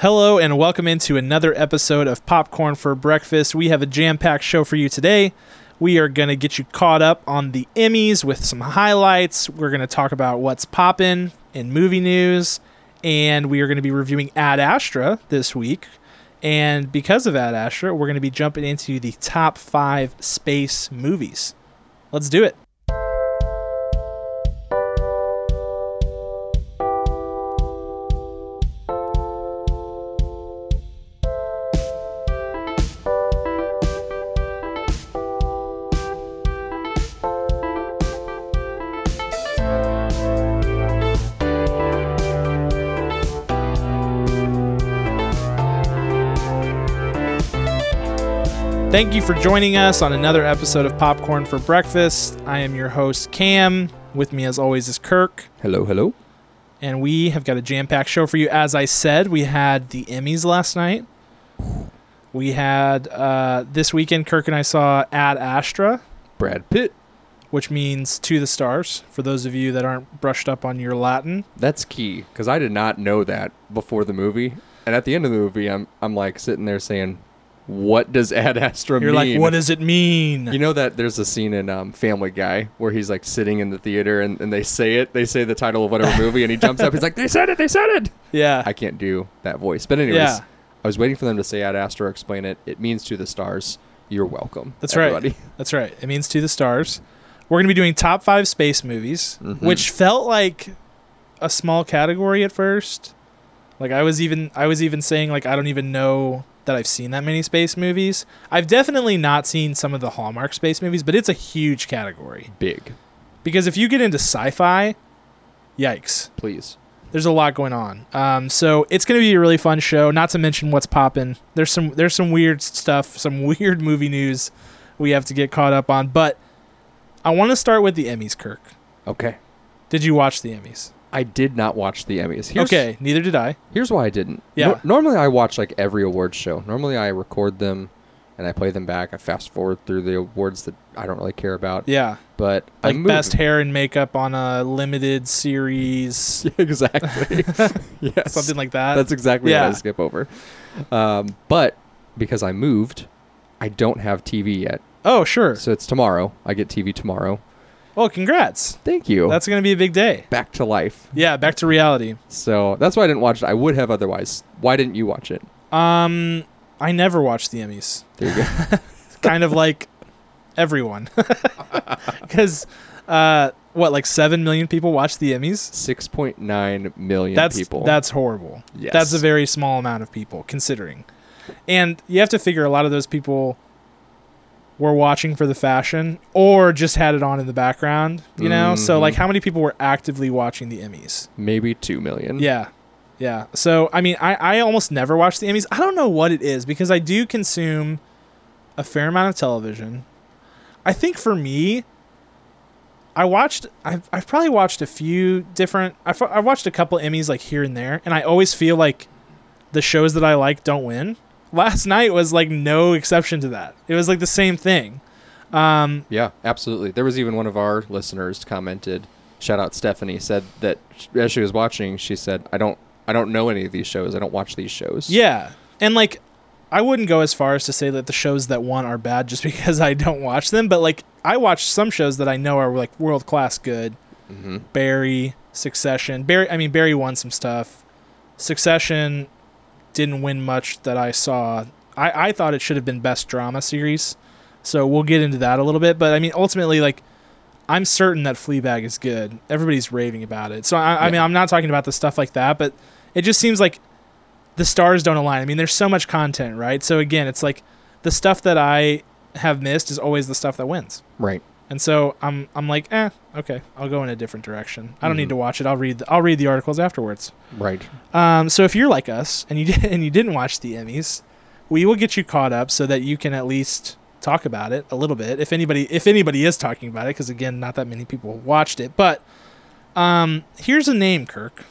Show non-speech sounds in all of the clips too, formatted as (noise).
Hello and welcome into another episode of Popcorn for Breakfast. We have a jam-packed show for you today. We are going to get you caught up on the Emmys with some highlights. We're going to talk about what's poppin' in movie news, and we are going to be reviewing Ad Astra this week. And because of Ad Astra, we're going to be jumping into the top 5 space movies. Let's do it. Thank you for joining us on another episode of Popcorn for Breakfast. I am your host, Cam. With me, as always, is Kirk. Hello, hello. And we have got a jam packed show for you. As I said, we had the Emmys last night. We had uh, this weekend, Kirk and I saw Ad Astra, Brad Pitt. which means to the stars, for those of you that aren't brushed up on your Latin. That's key because I did not know that before the movie. And at the end of the movie, I'm I'm like sitting there saying, "What does Ad Astra mean? You're mean?" like, what does it mean? you know that there's a scene in um, Family Guy where he's like sitting in the theater and, and they say it. They say the title of whatever movie, and he jumps up. He's like, "They said it! They said it!" yeah. I can't do that voice. But anyways, Yeah. I was waiting for them to say Ad Astra or explain it. It means to the stars. You're welcome. That's everybody. right. That's right. It means to the stars. We're going to be doing top five space movies, Mhm. which felt like a small category at first. Like I was even I was even saying like I don't even know that I've seen that many space movies. I've definitely not seen some of the Hallmark space movies, but it's a huge category Big, because if you get into sci-fi, yikes. please. There's a lot going on. Um, so it's going to be a really fun show. Not to mention what's popping. There's some there's some weird stuff, some (laughs) weird movie news we have to get caught up on. But I want to start with the Emmys. Kirk, Okay. did you watch the Emmys? I did not watch the Emmys. Here's, okay, neither did I. Here's why I didn't. Yeah. Nor- normally I watch like every awards show. Normally I record them and I play them back. I fast forward through the awards that I don't really care about. Yeah, But I like best hair and makeup on a limited series, (laughs) exactly. (laughs) yes. something like that. That's exactly what Yeah. I skip over. Um, but because I moved, I don't have TV yet. oh, sure. So it's tomorrow. I get TV tomorrow. Well, congrats. Thank you. That's going to be a big day. back to life. Yeah, back to reality. So that's why I didn't watch it. I would have otherwise. Why didn't you watch it? Um, I never watched the Emmys. There you go. (laughs) kind of like everyone (laughs) because uh what like 7 million people watch the emmys 6.9 million that's people. that's horrible Yes. that's a very small amount of people considering and you have to figure a lot of those people were watching for the fashion or just had it on in the background you know? So Mhm. like how many people were actively watching the emmys? Maybe 2 million. yeah. Yeah. So i mean i i almost never watch the emmys. I don't know what it is because i do consume a fair amount of television. I think for me i watched i've, I've probably watched a few different I've, I've watched a couple emmys like here and there and i always feel like the shows that i like don't win last night was like no exception to that it was like the same thing um Yeah, absolutely. There was even one of our listeners commented, shout out Stephanie, said that as she was watching, she said, "I don't, I don't know any of these shows. I don't watch these shows." Yeah. And like I wouldn't go as far as to say that the shows that won are bad just (laughs) because I don't watch them, but like I watch some shows that I know are like world class good. hmm Barry, Succession. Barry I mean Barry won some stuff. Succession didn't win much that I saw. I, I thought it should have been best drama series. So we'll get into that a little bit. But I mean ultimately like I'm certain that Fleabag is good. Everybody's raving about it. So I, I mean I'm not talking about the stuff like that, but it just seems like the stars don't align. I mean, there's so much content, right? So again, it's like the stuff that I have missed is always the stuff that wins. Right. And so I'm I'm like, eh, okay, I'll go in a different direction. I don't need Mhm. to watch it. I'll read the, I'll read the articles afterwards. Right. Um, so if you're like us and you did, (laughs) and you didn't watch the Emmys, we will get you caught up so that you can at least talk about it a little bit. If anybody if anybody is talking about it, because again, not that many people watched it. But um, here's a name, Kirk.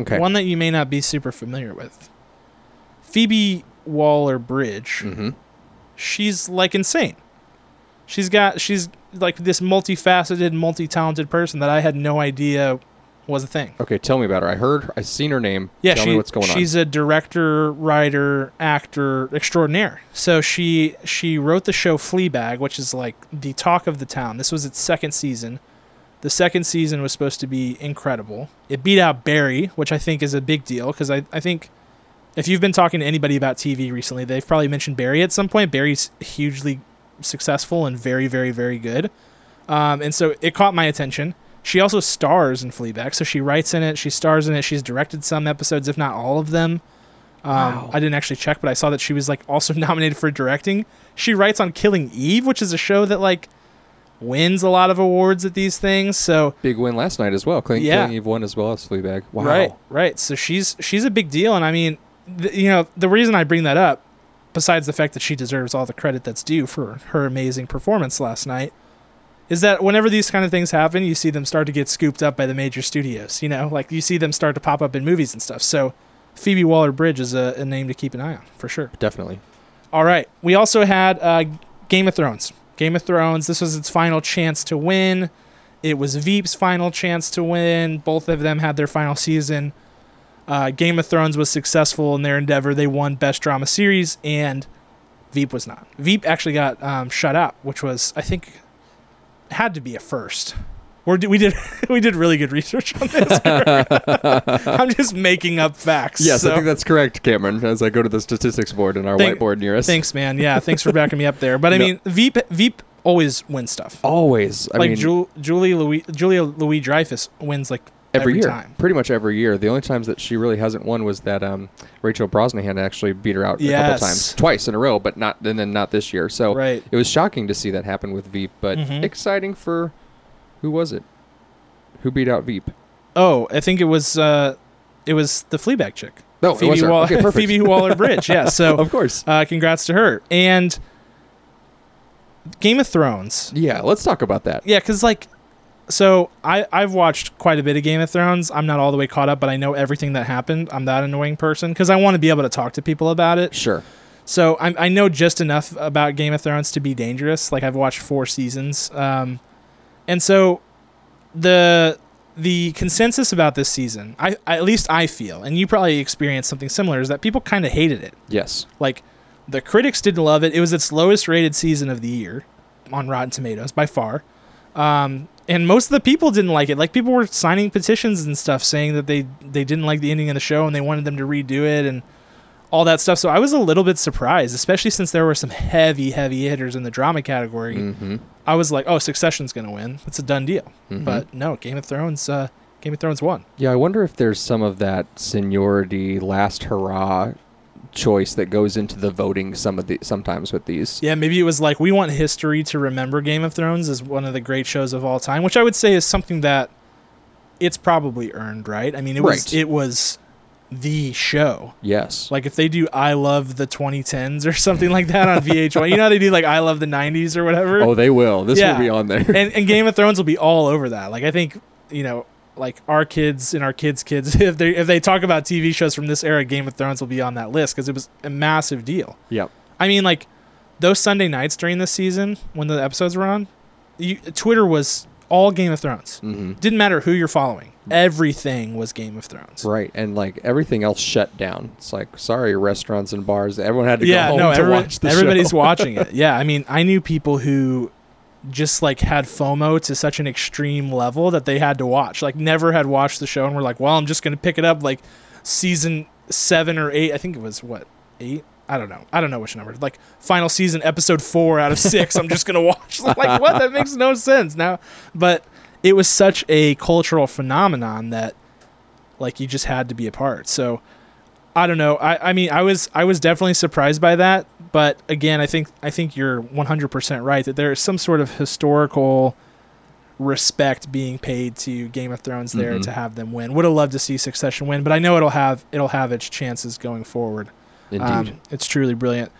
Okay. One that you may not be super familiar with. Phoebe Waller Bridge. hmm She's like insane. She's got she's like this multifaceted, multi-talented person that I had no idea was a thing. Okay, tell me about her. I heard, I seen her name. Yeah, tell she, me what's going on. she's a director, writer, actor extraordinaire. So she she wrote the show Fleabag, which is like the talk of the town. This was its second season. The second season was supposed to be incredible. It beat out Barry, which I think is a big deal because I, I think if you've been talking to anybody about TV recently, they've probably mentioned Barry at some point. Barry's hugely successful and very, very, very good. Um, and so it caught my attention. She also stars in Fleabag, so she writes in it, she stars in it, she's directed some episodes, if not all of them. Um, Wow. I didn't actually check, but I saw that she was like also (laughs) nominated for directing. She writes on Killing Eve, which is a show that like wins a lot of awards at these things. So Big win last night as well. Killing, Yeah. Killing Eve won as well as Fleabag. Wow. Right, right. So she's she's a big deal, and I mean, th- you know, the reason I bring that up, besides the fact that she deserves all the credit that's due for her amazing performance last night, is that whenever these kind of things happen, you see them start to get scooped up by the major studios. You know, like you see them start to pop up in movies and stuff. So Phoebe Waller-Bridge is a, a name to keep an eye on for sure. Definitely. All right. We also had uh, Game of Thrones. Game of Thrones. This was its final chance to win. It was Veep's final chance to win. Both of them had their final season. Uh, Game of Thrones was successful in their endeavor. They won Best Drama Series, and Veep was not. Veep actually got um, shut out, which was, I think, had to be a first. We're, we did (laughs) we did really good research on this. (laughs) I'm just making up facts. Yes, so- I think that's correct, Cameron. As I go to the statistics board in our Thank- whiteboard near us. Thanks, man. Yeah, thanks for (laughs) backing me up there. But I No. mean, Veep Veep always wins stuff. Always. I like mean, Ju- Julie Louis Julia Louis Dreyfus wins like every, every, year, time. pretty much every year. The only times that she really hasn't won was that um, Rachel Brosnahan actually beat her out a couple times, twice in a row, but not and then not this year. So Right. it was shocking to see that happen with Veep, but Mhm. exciting for who was it? Who beat out Veep? Oh, I think it was uh, it was the Fleabag chick. No, it Phoebe was. Wall- Okay. Phoebe Waller Bridge. Yeah. So (laughs) of course. uh, congrats to her. And Game of Thrones. Yeah, let's talk about that. Yeah, because like, so I I've watched quite a bit of Game of Thrones. I'm not all the way caught up, but I know everything that happened. I'm that annoying person because I want to be able to talk to people about it. Sure. So I, I know just enough about Game of Thrones to be dangerous. Like I've watched four seasons, um, and so the the consensus about this season, I, I at least I feel, and you probably experienced something similar, is that people kind of hated it. Yes. Like the critics didn't love it. It was its lowest rated season of the year on Rotten Tomatoes by far. Um, and most of the people didn't like it. Like people were signing petitions and stuff saying that they they didn't like the ending of the show and they wanted them to redo it and all that stuff. So I was a little bit surprised, especially since there were some heavy heavy hitters in the drama category. Mm-hmm. I was like, "Oh, Succession's going to win. It's a done deal." Mhm. But no, Game of Thrones uh Game of Thrones won. Yeah, I wonder if there's some of that seniority, last hurrah choice that goes into the voting. Some of the sometimes with these. Yeah, maybe it was like we want history to remember Game of Thrones as one of the great shows of all time, which I would say is something that it's probably earned, right? I mean, it was Right. it was the show. Yes. Like if they do I love the 2010s or something like that on VH1, you know how they do like I love the 90s or whatever. Oh, they will. This Yeah. will be on there. and, and Game of Thrones will be all over that. Like I think you know, like our kids and our kids' kids, (laughs) if they if they talk about TV shows from this era, Game of Thrones will be on that list because it was a massive deal. yep. I mean, like those Sunday nights during this season when the episodes were on, you, Twitter was all Game of Thrones. hmm Didn't matter who you're following. Everything was Game of Thrones. Right, and like everything else shut down. It's like sorry, restaurants and bars. Everyone had to Yeah, go home no, to everyone- watch the everybody's show. watching (laughs) it. Yeah, I mean, I knew people who just like had FOMO to such an extreme level that they had to watch. Like never had watched the show and were like, "Well, I'm just to pick it up like season 7 or 8. I think it was what? 8? I don't know. I don't know which number. Like final season episode 4 out of 6. I'm just to watch. (laughs) like what? That makes no sense now. But it was such a cultural phenomenon that like you just had to be a part. So I don't know. I, I mean, I was I was definitely surprised by that, but again, I think I think you're 100% right that there is some sort of historical respect being paid to Game of Thrones there Mhm. to have them win. Would have loved to see Succession win, but I know it'll have it'll have its chances going forward. Indeed, Um, it's truly brilliant.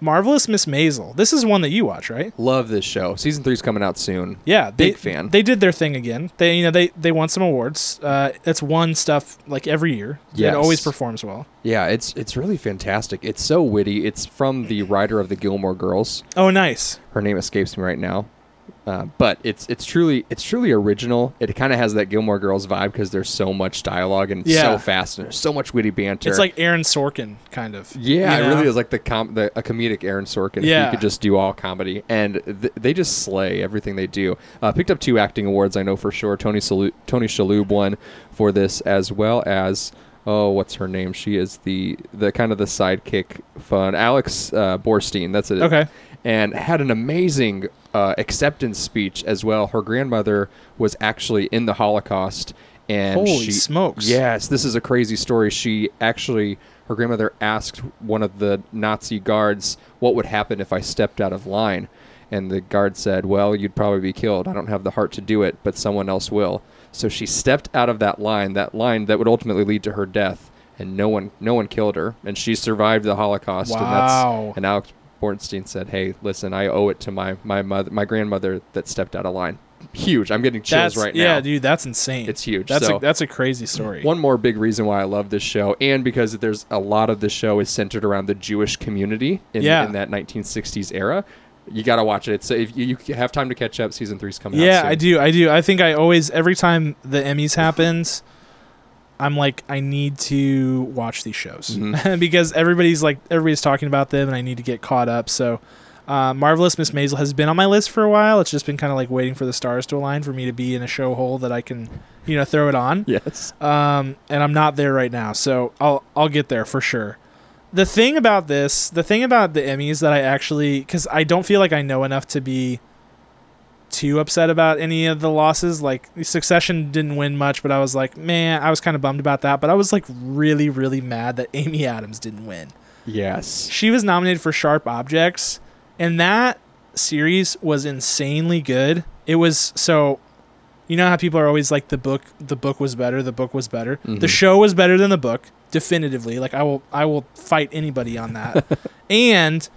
Marvelous Miss Maisel. This is one that you watch, right? love this show. Season three's coming out soon. Yeah, Big they, fan. They did their thing again. They you know they they won some awards. Uh, it's won stuff like every year. Yeah, It always performs well. Yeah, it's it's really fantastic. It's so witty. It's from the writer of the Gilmore Girls. Oh, nice. Her name escapes me right now. Uh, but it's it's truly it's truly original. It kind of has that Gilmore Girls vibe because there's so much dialogue and it's Yeah. so fast and there's so much witty banter. It's like Aaron Sorkin, kind of. yeah, you it really is like the, com- the a comedic Aaron Sorkin. Yeah. you could just do all comedy, and th- they just slay everything they do. Uh, picked up two acting awards, I know for sure. Tony Salu- Tony Shalhoub won for this, as well as oh, what's her name? She is the the kind of the sidekick fun Alex uh, Borstein. That's it. Okay. and had an amazing uh, acceptance speech as well. Her grandmother was actually in the Holocaust, and Holy she, smokes. Yes, this is a crazy story. She actually, her grandmother asked one of the Nazi guards what would happen if I stepped out of line, and the guard said, "Well, you'd probably be killed. I don't have the heart to do it, but someone else will." So she stepped out of that line, that line that would ultimately lead to her death, and no one, no one killed her, and she survived the Holocaust. And that's Wow. and Alex Bornstein said, "Hey, listen, I owe it to my my mother, my grandmother that stepped out of line. Huge. I'm getting chills That's right now. yeah, dude. That's insane. It's huge. That's so a that's a crazy story. one more big reason why I love this show, and because there's a lot of the show is centered around the Jewish community in, Yeah. in that 1960s era. You got to watch it. So if you, you have time to catch up, season three's coming out. Yeah. I do. I do. I think I always every time the Emmys happens, I'm like I need to watch these shows Mhm. (laughs) because everybody's like everybody's talking about them and I need to get caught up. So uh, Marvelous Miss Maisel has been on my list for a while. It's just been kind of like waiting for the stars to align for me to be in a show hole that I can, you know, throw it on. Yes. um, and I'm not there right now. So I'll I'll get there for sure. The thing about this, the thing about the Emmys that I actually, because I don't feel like I know enough to be too upset about any of the losses. Like Succession didn't win much, but I was like, man, I was kind of bummed about that. But I was like really, really mad that Amy Adams didn't win. Yes. She was nominated for Sharp Objects, and that series was insanely good. It was so you know how people are always like the book the book was better, the book was better. The Mhm. show was better than the book, definitively. Like I will I will fight anybody on that. (laughs) and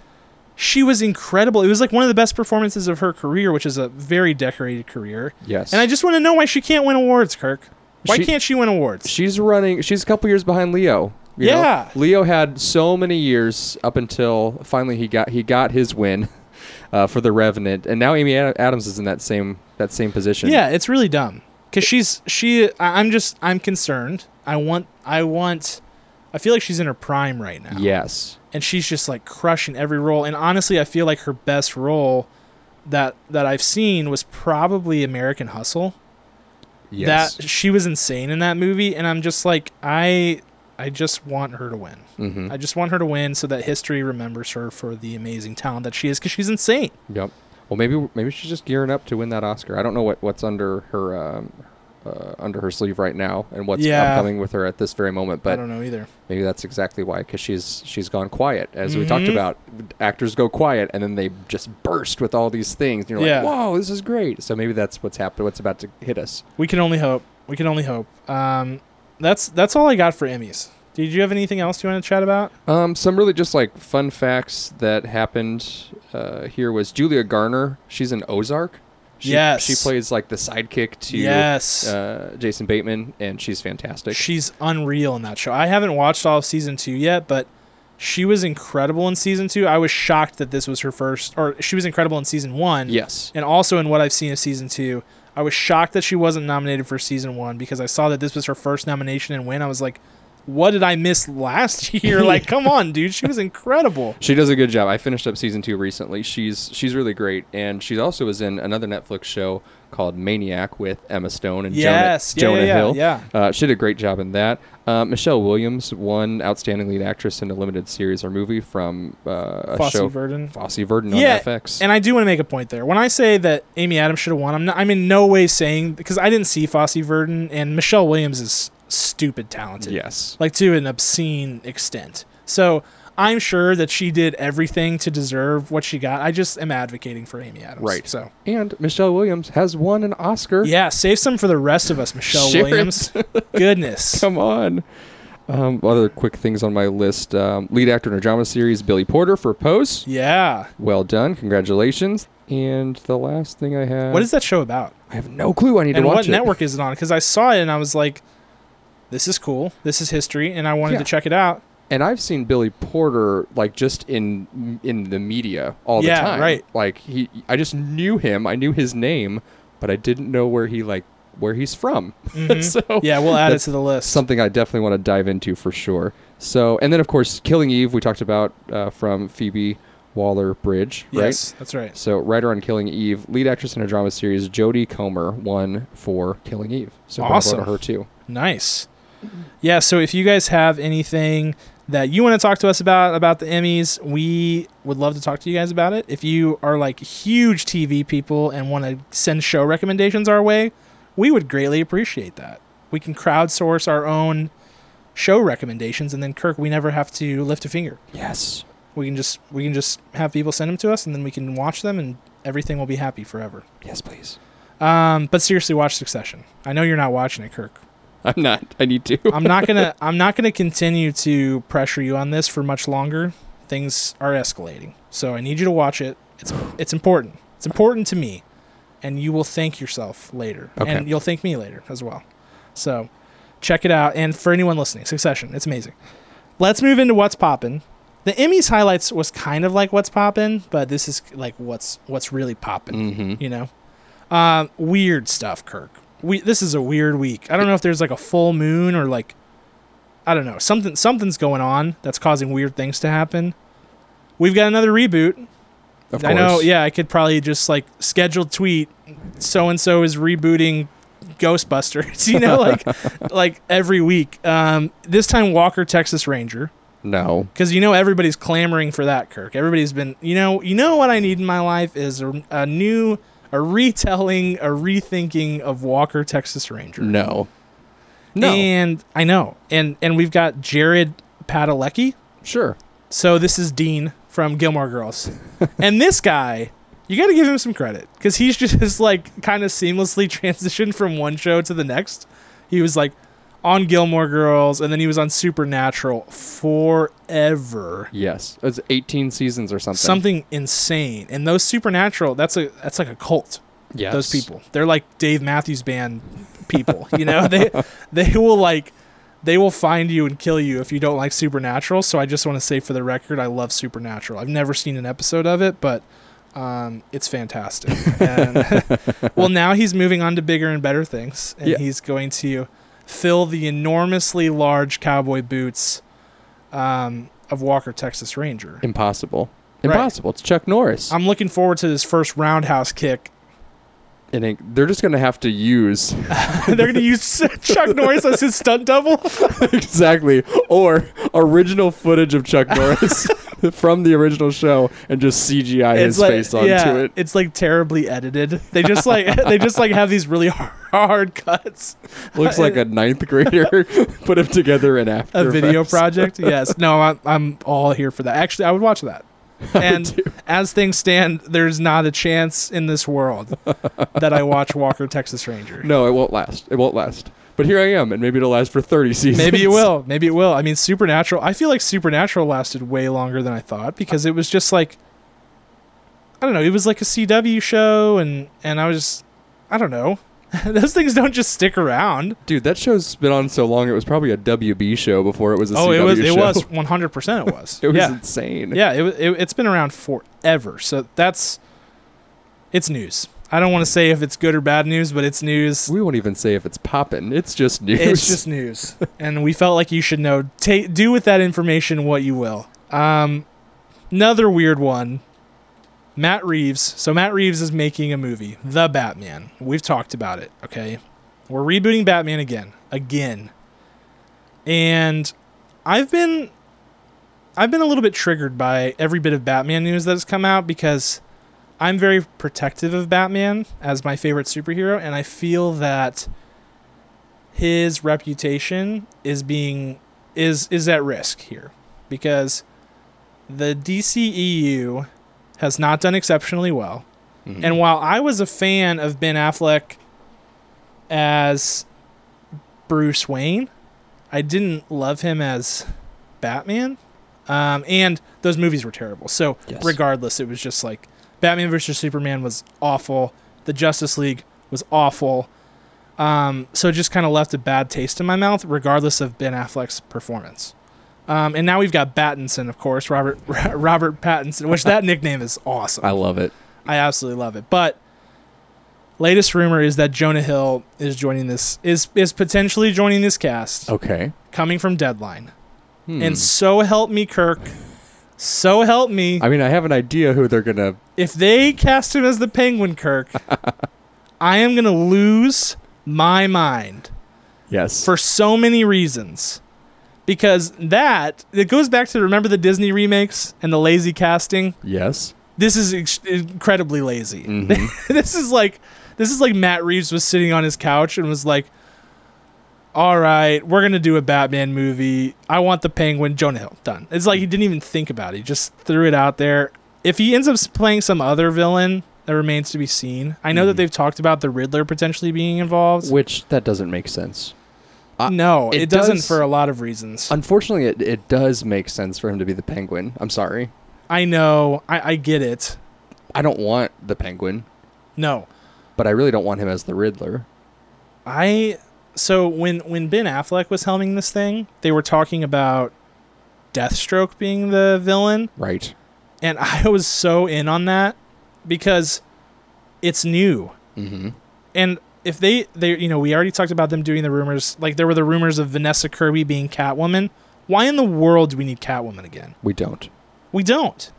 she was incredible. It was like one of the best performances of her career, which is a very decorated career. Yes. And I just want to know why she can't win awards, Kirk. Why She- can't she win awards? She's running. She's a couple years behind Leo. you know? Yeah. Leo had so many years up until finally he got he got his win uh, for the Revenant, and now Amy Ad- Adams is in that same that same position. Yeah, it's really dumb. Cause she's she. I'm just I'm concerned. I want I want. I feel like she's in her prime right now. Yes. and she's just like crushing every role. And honestly, I feel like her best role that that I've seen was probably American Hustle. Yes. That she was insane in that movie, and I'm just like I I just want her to win. mm-hmm. I just want her to win so that history remembers her for the amazing talent that she is because she's insane. Yep. Well, maybe maybe she's just gearing up to win that Oscar. I don't know what, what's under her um, uh, under her sleeve right now and what's Yeah. upcoming with her at this very moment. But I don't know either. maybe that's exactly why, because she's she's gone quiet. As we talked Mhm. about, actors go quiet and then they just burst with all these things. And you're Yeah. like, whoa, this is great. So maybe that's what's happened. What's about to hit us. We can only hope. We can only hope. Um, that's that's all I got for Emmys. Did you have anything else you want to chat about? Um, some really just like fun facts that happened uh, here was Julia Garner. She's in Ozark. She, Yes. She plays like the sidekick to yes. uh, Jason Bateman, and she's fantastic. She's unreal in that show. I haven't watched all of season two yet, but she was incredible in season two. I was shocked that this was her first, or she was incredible in season one. yes. And also in what I've seen of season two, I was shocked that she wasn't nominated for season one because I saw that this was her first nomination and win. I was like, what did I miss last (laughs) year? (laughs) like, come on, dude. She was incredible. She does a good job. I finished up season two recently. She's she's really great, and she also was in another Netflix show called Maniac with Emma Stone and Yes. Jonah, yeah, Jonah yeah, Hill. Yeah. Uh, she did a great job in that. Uh, Michelle Williams won Outstanding Lead Actress in a Limited Series or Movie from uh, a Fosse show Verdon. Fosse Verdon Yeah, on FX. And I do want to make a point there. When I say that Amy Adams should have won, I'm not, I'm in no way saying because I didn't see Fosse Verdon and Michelle Williams is stupid talented. yes. Like to an obscene extent. So I'm sure that she did everything to deserve what she got. I just am advocating for Amy Adams. Right. So And Michelle Williams has won an Oscar. yeah, save some for the rest of us, Michelle Share. Williams. (laughs) Goodness. Come on. Um, other quick things on my list. Um, lead actor in a drama series, Billy Porter for Pose. Yeah. Well done. Congratulations. And the last thing I have. What is that show about? I have no clue. I need And to watch what it. What network is it on? Because I saw it and I was like, this is cool. This is history. And I wanted Yeah. to check it out. And I've seen Billy Porter like just in in the media all the Yeah, time. right. Like he, I just knew him. I knew his name, but I didn't know where he like where he's from. Mhm. (laughs) so yeah, we'll add it to the list. something I definitely want to dive into for sure. So, and then of course, Killing Eve we talked about uh, from Phoebe Waller Bridge, right? yes, that's right. So, writer on Killing Eve, lead actress in a drama series, Jodie Comer won for Killing Eve. So, bravo Awesome. to her too. Nice. Yeah, so if you guys have anything that you want to talk to us about about the Emmys, we would love to talk to you guys about it. If you are like huge TV people and want to send show recommendations our way, we would greatly appreciate that. We can crowdsource our own show recommendations and then Kirk, we never have to lift a finger. Yes. We can just we can just have people send them to us and then we can watch them and everything will be happy forever. Yes, please. Um, but seriously watch Succession. I know you're not watching it, Kirk. (laughs) I'm not. I need to. I'm not gonna (laughs) I'm not gonna continue to pressure you on this for much longer. Things are escalating, so I need you to watch it. It's it's important. It's important to me, and you will thank yourself later, Okay. and you'll thank me later as well. So check it out. And for anyone listening, Succession, it's amazing. Let's move into what's poppin'. The Emmys highlights was kind of like what's poppin', but this is like what's what's really poppin'. mm-hmm. You know, um, weird stuff, Kirk. We this is a weird week. I don't know if there's like a full moon or like I don't know something something's going on that's causing weird things to happen. We've got another reboot. Of course. I know. Yeah, I could probably just like scheduled tweet. So and so is rebooting Ghostbusters. (laughs) You know, like (laughs) like every week. Um, this time Walker Texas Ranger No. because you know everybody's clamoring for that kirk everybody's been you know you know what i need in my life is a, a new a retelling a rethinking of walker texas ranger No. No. and i know and and we've got jared padalecki sure. so this is dean from gilmore girls (laughs) and this guy you got to give him some credit because he's just (laughs) like kind of seamlessly transitioned from one show to the next he was like on gilmore girls and then he was on supernatural forever Yes. It's 18 seasons or something. something insane. And those supernatural, that's a that's like a cult. Yes. Those people, they're like Dave Matthews Band people. (laughs) You know, they they will like they will find you and kill you if you don't like Supernatural. So I just want to say for the record, I love Supernatural. I've never seen an episode of it, but um, it's fantastic. And (laughs) well, now he's moving on to bigger and better things, and Yeah. he's going to fill the enormously large cowboy boots um, of Walker Texas Ranger. Impossible. Right. Impossible. It's Chuck Norris. I'm looking forward to this first roundhouse kick. It- they're just going to have to use (laughs) They're going to use Chuck Norris as his stunt double. (laughs) exactly or original footage of Chuck Norris (laughs) from the original show and just CGI his like, face onto yeah, it. It's like terribly edited. They just like they just like have these really hard, hard cuts. Looks like a ninth grader put him together in After A video Effects. project. Yes. No, I'm I'm all here for that. Actually, I would watch that. (laughs) And as things stand, there's not a chance in this world (laughs) that I watch Walker Texas Ranger. No, it won't last. It won't last. But here I am, and maybe it'll last for 30 seasons. Maybe it will. (laughs) Maybe it will. I mean, Supernatural. I feel like Supernatural lasted way longer than I thought because it was just like, I don't know. It was like a CW show, and and I was, I don't know. (laughs) Those things don't just stick around. Dude, that show's been on so long. It was probably a WB show before it was a oh, CW it was. It was (laughs) 100. percent It was. It was yeah. insane. Yeah. it, it it's been around forever. So that's, it's news. I don't want to say if it's good or bad news, but it's news. We won't even say if it's popping. It's just news. It's (laughs) just news, and we felt like you should know. Ta do with that information what you will. Um, another weird one. Matt Reeves. So Matt Reeves is making a movie, The Batman. We've talked about it. Okay, we're rebooting Batman again, again, and I've been, I've been a little bit triggered by every bit of Batman news that has come out because I'm very protective of Batman as my favorite superhero, and I feel that his reputation is being is is at risk here because the DCEU has not done exceptionally well. Mhm. And while I was a fan of Ben Affleck as Bruce Wayne, I didn't love him as Batman. Um, and those movies were terrible. So Yes. regardless, it was just like Batman versus Superman was awful. The Justice League was awful. Um, so it just kind of left a bad taste in my mouth, regardless of Ben Affleck's performance. Um, and now we've got Battinson, of course, Robert (laughs) Robert Pattinson, which that (laughs) nickname is awesome. I love it. I absolutely love it. But latest rumor is that Jonah Hill is joining this is is potentially joining this cast, Okay. coming from Deadline. Hmm. And so help me, Kirk. So help me. I mean, I have an idea who they're gonna. if they cast him as the Penguin, Kirk, (laughs) I am gonna lose my mind Yes. for so many reasons. Because that it goes back to remember the Disney remakes and the lazy casting. yes. This is ex- incredibly lazy. Mhm. (laughs) this is like this is like Matt Reeves was sitting on his couch and was like, "All right, we're gonna do a Batman movie. I want the Penguin, Jonah Hill, done." It's like he didn't even think about it; he just threw it out there. If he ends up playing some other villain, that remains to be seen. I know that Mhm. they've talked about the Riddler potentially being involved. Which that doesn't make sense. No, it, it doesn't does- for a lot of reasons. Unfortunately, it, it does make sense for him to be the Penguin. I'm sorry. I know, I, I get it. I don't want the Penguin, No, but I really don't want him as the Riddler. I so when when Ben Affleck was helming this thing, they were talking about Deathstroke being the villain, Right. and I was so in on that because it's new. Mm-hmm. And if they they you know, we already talked about them doing the rumors, like there were the rumors of Vanessa Kirby being Catwoman. Why in the world do we need Catwoman again? We don't. We don't.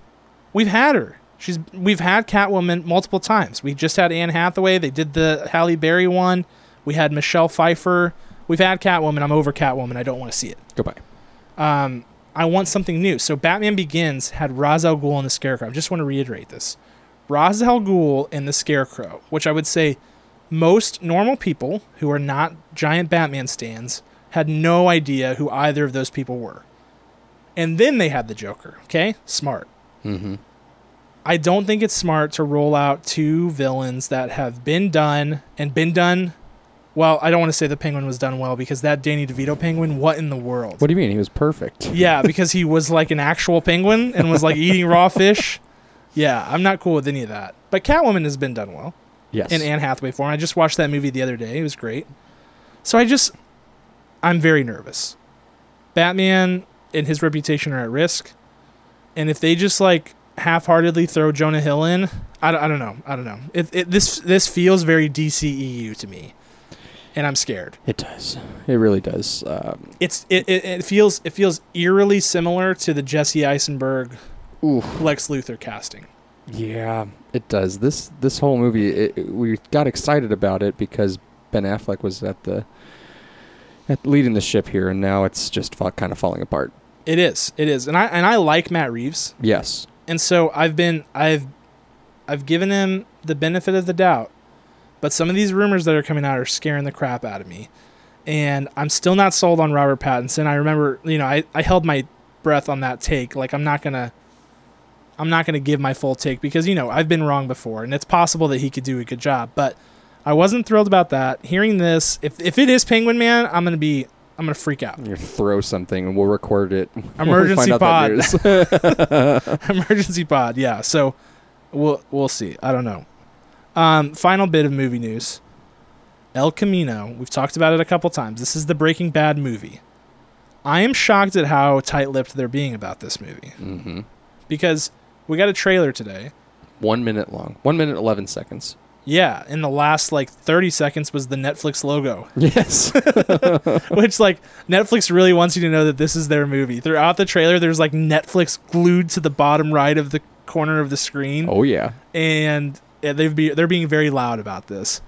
We've had her. She's we've had Catwoman multiple times. We just had Anne Hathaway. They did the Halle Berry one. We had Michelle Pfeiffer. We've had Catwoman. I'm over Catwoman. I don't want to see it. Goodbye. Um, I want something new. So Batman Begins had Ra's al Ghul and the Scarecrow. I just want to reiterate this. Ra's al Ghul and the Scarecrow, which I would say most normal people who are not giant Batman stands had no idea who either of those people were. And then they had the Joker. Okay? Smart. Mm-hmm. I don't think it's smart to roll out two villains that have been done and been done. Well, I don't want to say the Penguin was done well because that Danny DeVito Penguin, what in the world? What do you mean? He was perfect. (laughs) Yeah, because he was like an actual penguin and was like eating raw fish. (laughs) Yeah, I'm not cool with any of that. But Catwoman has been done well Yes. in Anne Hathaway form. I just watched that movie the other day. It was great. So I just, I'm very nervous. Batman and his reputation are at risk. And if they just like half-heartedly throw Jonah Hill in, I, don't- I don't know. I don't know. It, it, this this feels very DCEU to me, and I'm scared. it does. It really does. Um, It's it, it, it feels it feels eerily similar to the Jesse Eisenberg oof. Lex Luthor casting. Yeah, it does. This this whole movie, it, it- we got excited about it because Ben Affleck was at the at leading the ship here, and now it's just fa- kind of falling apart. It is. It is. And I and I like Matt Reeves. Yes. And so I've been I've I've given him the benefit of the doubt. But some of these rumors that are coming out are scaring the crap out of me. And I'm still not sold on Robert Pattinson. I remember, you know, I, I held my breath on that take. Like I'm not gonna I'm not gonna give my full take because, you know, I've been wrong before and it's possible that he could do a good job. But I wasn't thrilled about that. Hearing this, if if it is Penguin Man, I'm gonna be I'm gonna freak out. You throw something, and we'll record it. (laughs) Emergency find out that pod. (laughs) (laughs) emergency pod yeah so we'll we'll see i don't know um final bit of movie news el camino we've talked about it a couple times this is the breaking bad movie i am shocked at how tight-lipped they're being about this movie hmm because we got a trailer today One minute long. One minute eleven seconds. yeah in the last like 30 seconds was the netflix logo (laughs) Yes. (laughs) which like netflix really wants you to know that this is their movie throughout the trailer there's like netflix glued to the bottom right of the corner of the screen oh yeah. and they've be they're being very loud about this.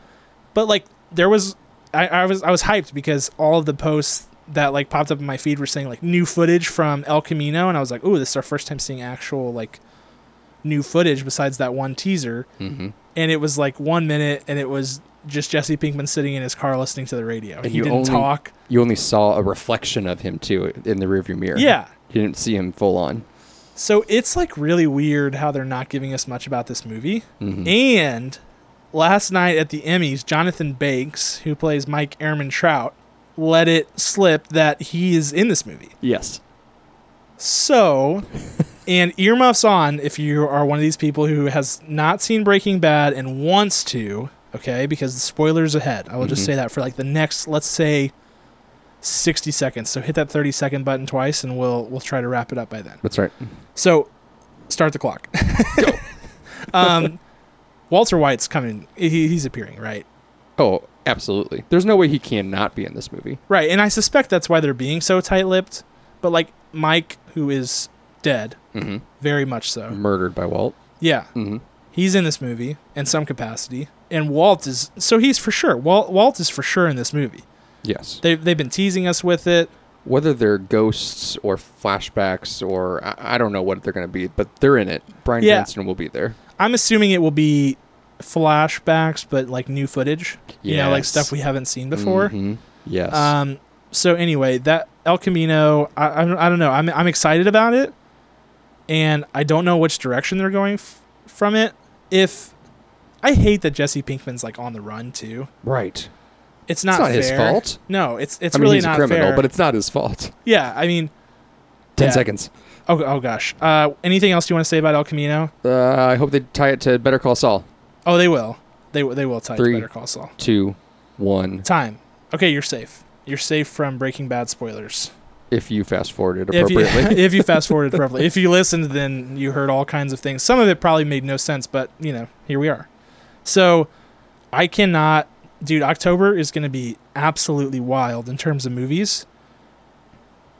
But like there was I, I was I was hyped because all of the posts that like popped up in my feed were saying like new footage from El Camino and I was like, "Ooh, this is our first time seeing actual like new footage besides that one teaser." hmm And it was like 1 minute and it was just Jesse Pinkman sitting in his car listening to the radio. And he you didn't only- talk. You only saw a reflection of him too in the rearview mirror. Yeah. You didn't see him full on. So it's like really weird how they're not giving us much about this movie. Mhm. And last night at the Emmys, Jonathan Banks, who plays Mike Ehrmantraut, let it slip that he is in this movie. Yes. So, (laughs) and earmuffs on if you are one of these people who has not seen Breaking Bad and wants to, okay, because the spoilers ahead. I will just Mhm. say that for like the next, let's say, 60 seconds. So hit that 30 second button twice, and we'll we'll try to wrap it up by then. That's right. So start the clock. Go. (laughs) um, Walter White's coming. He, he's appearing, right? Oh, absolutely. There's no way he cannot be in this movie. Right, and I suspect that's why they're being so tight-lipped. But like Mike, who is dead, Mm-hmm. very much so. Murdered by Walt. Yeah, Mm-hmm. he's in this movie in some capacity, and Walt is so he's for sure. Walt Walt is for sure in this movie. Yes. They they've been teasing us with it. Whether they're ghosts or flashbacks or I, I don't know what they're going to be, but they're in it. Brian Yeah. Will be there. I'm assuming it will be flashbacks, but like new footage. You know, like stuff we haven't seen before. Mhm. Yes. Um. So anyway, that El Camino, I, I, don't- I don't know. I'm I'm excited about it, and I don't know which direction they're going f- from it. If I hate that Jesse Pinkman's like on the run too. right. It's not, not his fault. No, it's it's I mean, really he's not a criminal, fair. but it's not his fault. yeah, I mean, Ten Yeah. seconds. oh, oh gosh. Uh, anything else you want to say about El Camino? Uh, I hope they tie it to Better Call Saul. Oh, they will. They will- they will tie it to Better Call Saul. Two, one. Time. Okay, you're safe. You're safe from Breaking Bad spoilers. If you fast forwarded If you, appropriately. (laughs) if you fast forwarded (laughs) properly. If you listened, then you heard all kinds of things. Some of it probably made no sense, but you know, here we are. So, I cannot, dude. October is going to be absolutely wild in terms of movies.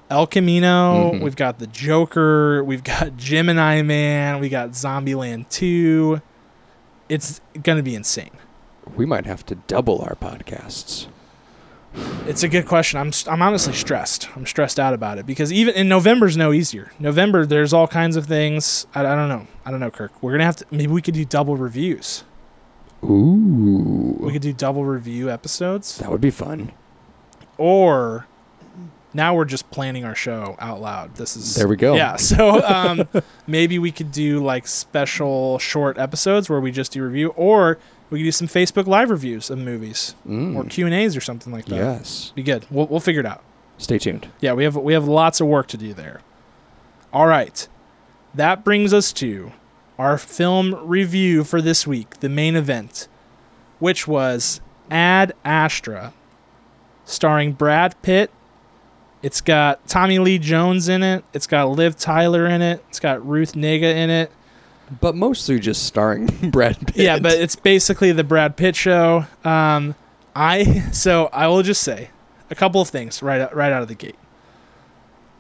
El Camino. Mhm. We've got the Joker. We've got Gemini Man. We got Zombieland Two. It's going to be insane. we might have to double our podcasts. It's a good question. I'm I'm honestly stressed. I'm stressed out about it because even in November's no easier. November there's all kinds of things. I, I don't know. I don't know, Kirk. We're gonna have to. Maybe we could do double reviews. Ooh. We could do double review episodes, That would be fun. or now we're just planning our show out loud. This is There we go. Yeah. So (laughs) um, maybe we could do like special short episodes where we just do review, or we could do some Facebook live reviews of movies Mm. or Q and A's or something like that. Yes. Be good. We'll we'll figure it out. Stay tuned. Yeah, we have we have lots of work to do there. All right. That brings us to our film review for this week, the main event, which was Ad Astra, starring Brad Pitt. It's got Tommy Lee Jones in it. It's got Liv Tyler in it. It's got Ruth Negga in it. But mostly just starring (laughs) Brad Pitt. Yeah, but it's basically the Brad Pitt show. Um, I (laughs) so I will just say a couple of things right out- right out of the gate.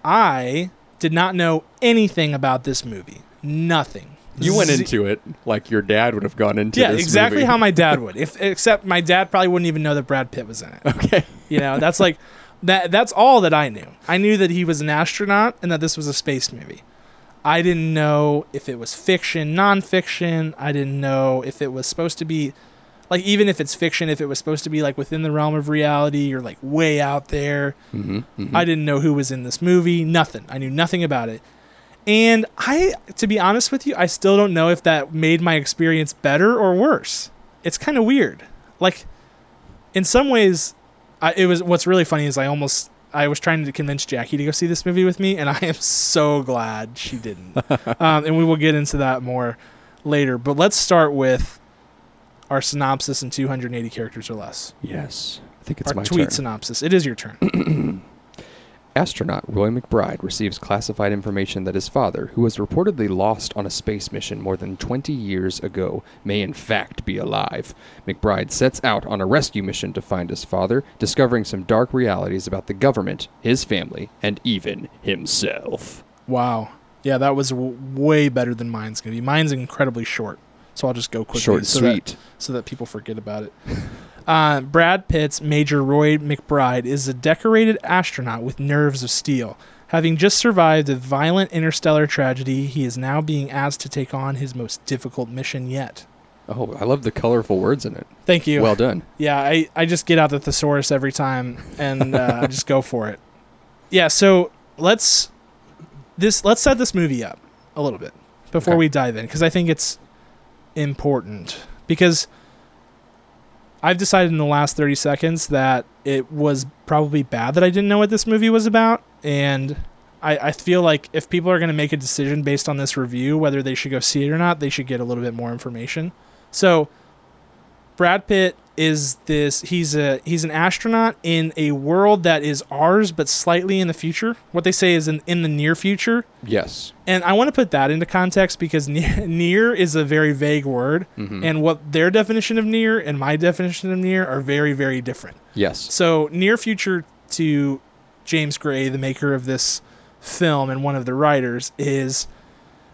I did not know anything about this movie. Nothing. you went into it like your dad would have gone into yeah, exactly movie. how my dad (laughs) would. If except my dad probably wouldn't even know that Brad Pitt was in it. Okay. You know, that's like that. That's all that I knew. I knew that he was an astronaut and that this was a space movie. I didn't know if it was fiction, nonfiction. I didn't know if it was supposed to be, like, even if it's fiction, if it was supposed to be like within the realm of reality or like way out there. Mm-hmm, I didn't know who was in this movie. Nothing. I knew nothing about it. And I, to be honest with you, I still don't know if that made my experience better or worse. It's kind of weird. Like, in some ways, I, it was. What's really funny is I almost I was trying to convince Jackie to go see this movie with me, and I am so glad she didn't. (laughs) um, and we will get into that more later. But let's start with our synopsis in 280 characters or less. Yes. I think it's our my tweet turn. synopsis. It is your turn. (clears throat) Astronaut Roy McBride receives classified information that his father, who was reportedly lost on a space mission more than 20 years ago, may in fact be alive. McBride sets out on a rescue mission to find his father, discovering some dark realities about the government, his family, and even himself. Wow. Yeah, that was w- way better than mine's gonna be. Mine's incredibly short, so I'll just go quickly Short and so that sweet. so that people forget about it. Uh, Brad Pitt's Major Roy McBride is a decorated astronaut with nerves of steel. Having just survived a violent interstellar tragedy, he is now being asked to take on his most difficult mission yet. Oh, I love the colorful words in it. Thank you. Well done. Yeah, I, I just get out the thesaurus every time and uh, I just go for it. Yeah, so let's this let's set this movie up a little bit before Okay. we dive in because I think it's important because I've decided in the last 30 seconds that it was probably bad that I didn't know what this movie was about and I, I feel like if people are going to make a decision based on this review whether they should go see it or not they should get a little bit more information. So Brad Pitt is this he's a he's an astronaut in a world that is ours but slightly in the future. What they say is in, in the near future. Yes. And I want to put that into context because (laughs) near, near is a very vague word Mhm. and what their definition of near and my definition of near are very very different. yes. So near future to James Gray, the maker of this film and one of the writers, is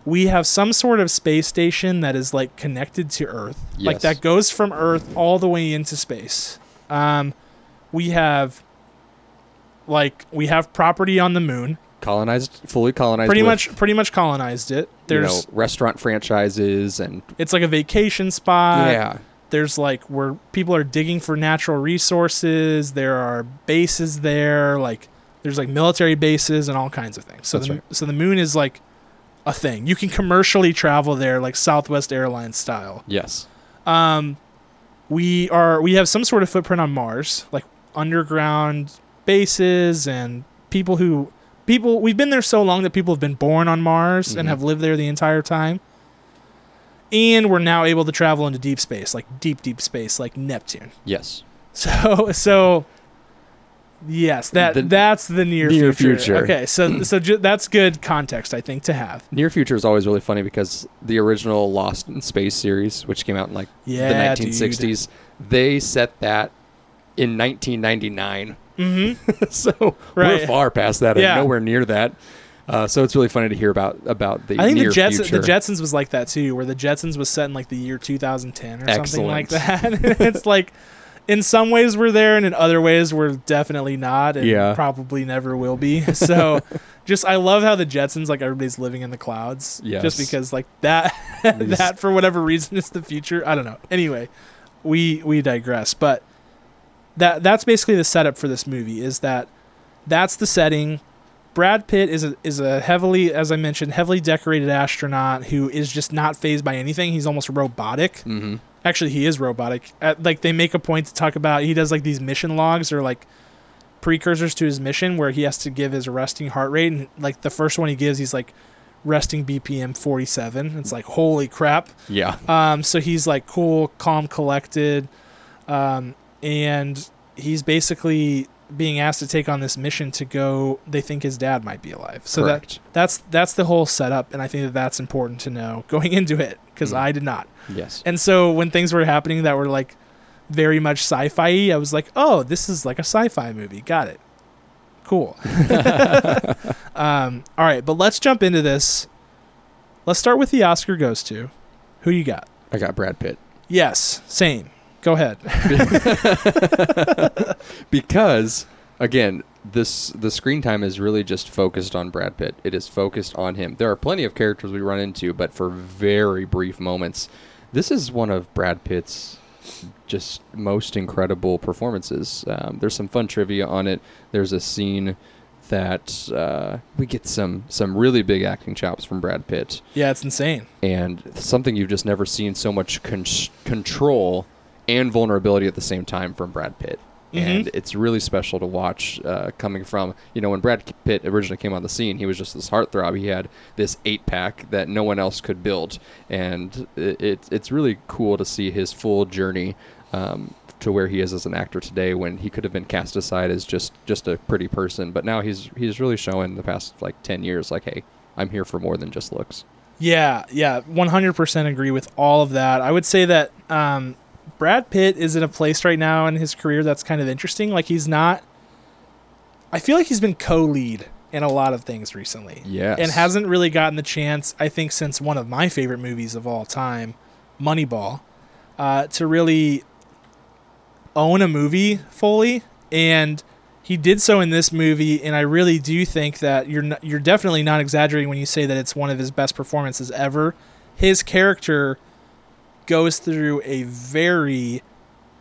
we have some sort of space station that is like connected to Earth, like that goes from Earth all the way into space. Um, we have like we have property on the moon, Colonized, fully colonized. pretty much pretty much colonized it. you know, There's restaurant franchises and it's like a vacation spot. yeah, there's like where people are digging for natural resources there are bases there like there's like military bases and all kinds of things so That's the, right. so the moon is like a thing. You can commercially travel there like southwest airlines style. Yes, um we are we have some sort of footprint on mars like underground bases and people who people we've been there so long that people have been born on mars and Mhm. have lived there the entire time. And we're now able to travel into deep space like deep deep space like neptune. Yes. (laughs) so so yes that The that's the near, near future. future. okay so (clears throat) so ju- that's good context i think to have Near future is always really funny because the original Lost in Space series, which came out in like yeah the 1960s, they set that in 1999. mm-hmm (laughs) so Right. we're far past that Yeah. and nowhere near that. Uh, so it's really funny to hear about about the I think the Jets, the Jetsons was like that too, where the Jetsons was set in like the year 2010 or something like that. (laughs) it's like, in some ways we're there, and in other ways we're definitely not, and Yeah. probably never will be. (laughs) So, just I love how the Jetsons like everybody's living in the clouds, Yes. just because like that (laughs) that for whatever reason is the future. I don't know. Anyway, we we digress, but that that's basically the setup for this movie. Is that that's the setting. Brad Pitt is a is a heavily, as I mentioned, heavily decorated astronaut who is just not phased by anything. He's almost robotic. hmm Actually, he is robotic. Uh like they make a point to talk about. He does like these mission logs or like precursors to his mission where he has to give his resting heart rate. And like the first one he gives, he's like resting BPM 47. It's like holy crap. Yeah. Um, so he's like cool, calm, collected, um, and he's basically being asked to take on this mission to go. They think his dad might be alive. So that Correct. that's that's the whole setup, and I think that that's important to know (laughs) going into it because Mm. I did not. yes. And so when things were happening that were like very much sci-fi, I was like, oh, this is like a sci-fi movie. Got it. Cool. (laughs) (laughs) um, all right, but let's jump into this. Let's start with the Oscar goes to. Who you got? I got Brad Pitt. Yes, same. Go ahead. (laughs) because again this the screen time is really just focused on Brad Pitt. It is focused on him. There are plenty of characters we run into, but for very brief moments. This is one of Brad Pitt's just most incredible performances. Um, there's some fun trivia on it. There's a scene that uh, we get some some really big acting chops from Brad Pitt Yeah, it's insane. and something you've just never seen so much con- control and vulnerability at the same time from Brad Pitt. Mhm. And it's really special to watch uh, coming from, you know, when Brad Pitt originally came on the scene, he was just this heartthrob. He had this eight pack that no one else could build. And it, it, it's really cool to see his full journey um, to where he is as an actor today when he could have been cast aside as just, just a pretty person. But now he's, he's really showing the past like 10 years, like, hey, I'm here for more than just looks. Yeah, yeah, 100% agree with all of that. I would say that um, Brad Pitt is in a place right now in his career that's kind of interesting. Like he's not. I feel like he's been co-lead in a lot of things recently. Yes. and hasn't really gotten the chance, I think, since one of my favorite movies of all time, Moneyball, uh, to really own a movie fully. And he did so in this movie, and I really do think that you're not, you're definitely not exaggerating when you say that it's one of his best performances ever. His character goes through a very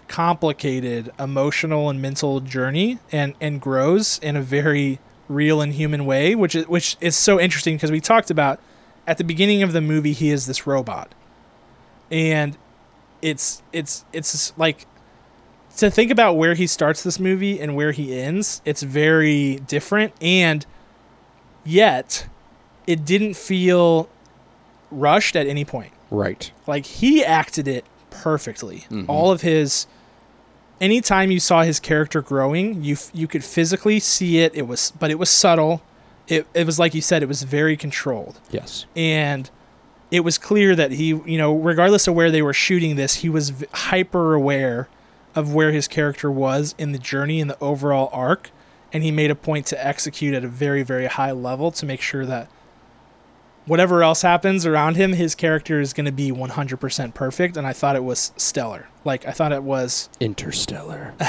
complicated emotional and mental journey and and grows in a very real and human way which is which is so interesting because we talked about at the beginning of the movie he is this robot. And it's it's it's like to think about where he starts this movie and where he ends it's very different. And yet it didn't feel rushed at any point Right. like he acted it perfectly. Mhm. All of his anytime you saw his character growing, you you could physically see it. It was but it was subtle. It it was like you said it was very controlled. Yes. And it was clear that he, you know, regardless of where they were shooting this, he was v- hyper aware of where his character was in the journey and the overall arc, and he made a point to execute at a very very high level to make sure that whatever else happens around him, his character is going to be 100% perfect, and I thought it was stellar. Like I thought it was Interstellar. (laughs)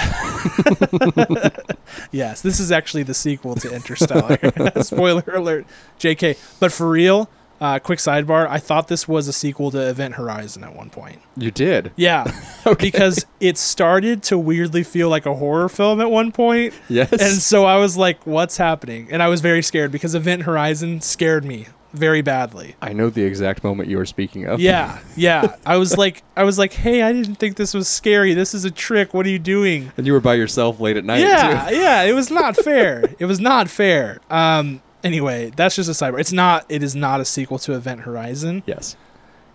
Yes, this is actually the sequel to Interstellar. (laughs) Spoiler alert, JK. But for real, uh, quick sidebar, I thought this was a sequel to Event Horizon at one point. you did. Yeah, (laughs) Okay. because it started to weirdly feel like a horror film at one point, yes. and so I was like, "What's happening?" And I was very scared because Event Horizon scared me very badly. I know the exact moment you were speaking of. Yeah, (laughs) yeah. I was like, I was like, "Hey, I didn't think this was scary. This is a trick. What are you doing?" And you were by yourself late at night yeah, too. (laughs) yeah, it was not (laughs) fair. it was not fair. Um, anyway, that's just a sidebar. It's not. It is not a sequel to Event Horizon, Yes.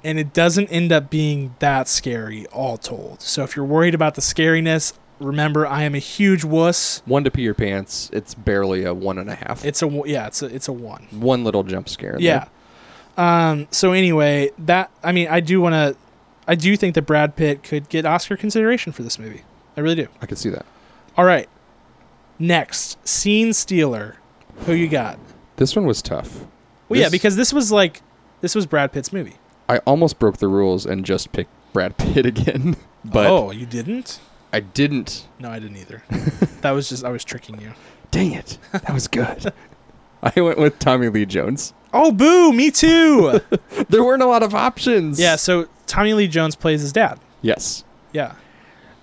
and it doesn't end up being that scary, all told. So if you're worried about the scariness, remember I am a huge wuss. One to pee your pants. It's barely a one and a half. It's a yeah. It's a it's a one. one little jump scare. Yeah. Um. So anyway, that I mean, I do want to. I do think that Brad Pitt could get Oscar consideration for this movie. I really do. I could see that. All right. Next, scene stealer. Who you got? This one was tough. Well, yeah, because this was like this was Brad Pitt's movie. I almost broke the rules and just picked Brad (laughs) Pitt again, but oh, you didn't? I didn't. No, I didn't either. (laughs) that was just I was tricking you. Dang it. That was good. (laughs) I went with Tommy Lee Jones. Oh, boo! Me too. (laughs) There weren't a lot of options. yeah. So Tommy Lee Jones plays his dad. Yes. Yeah.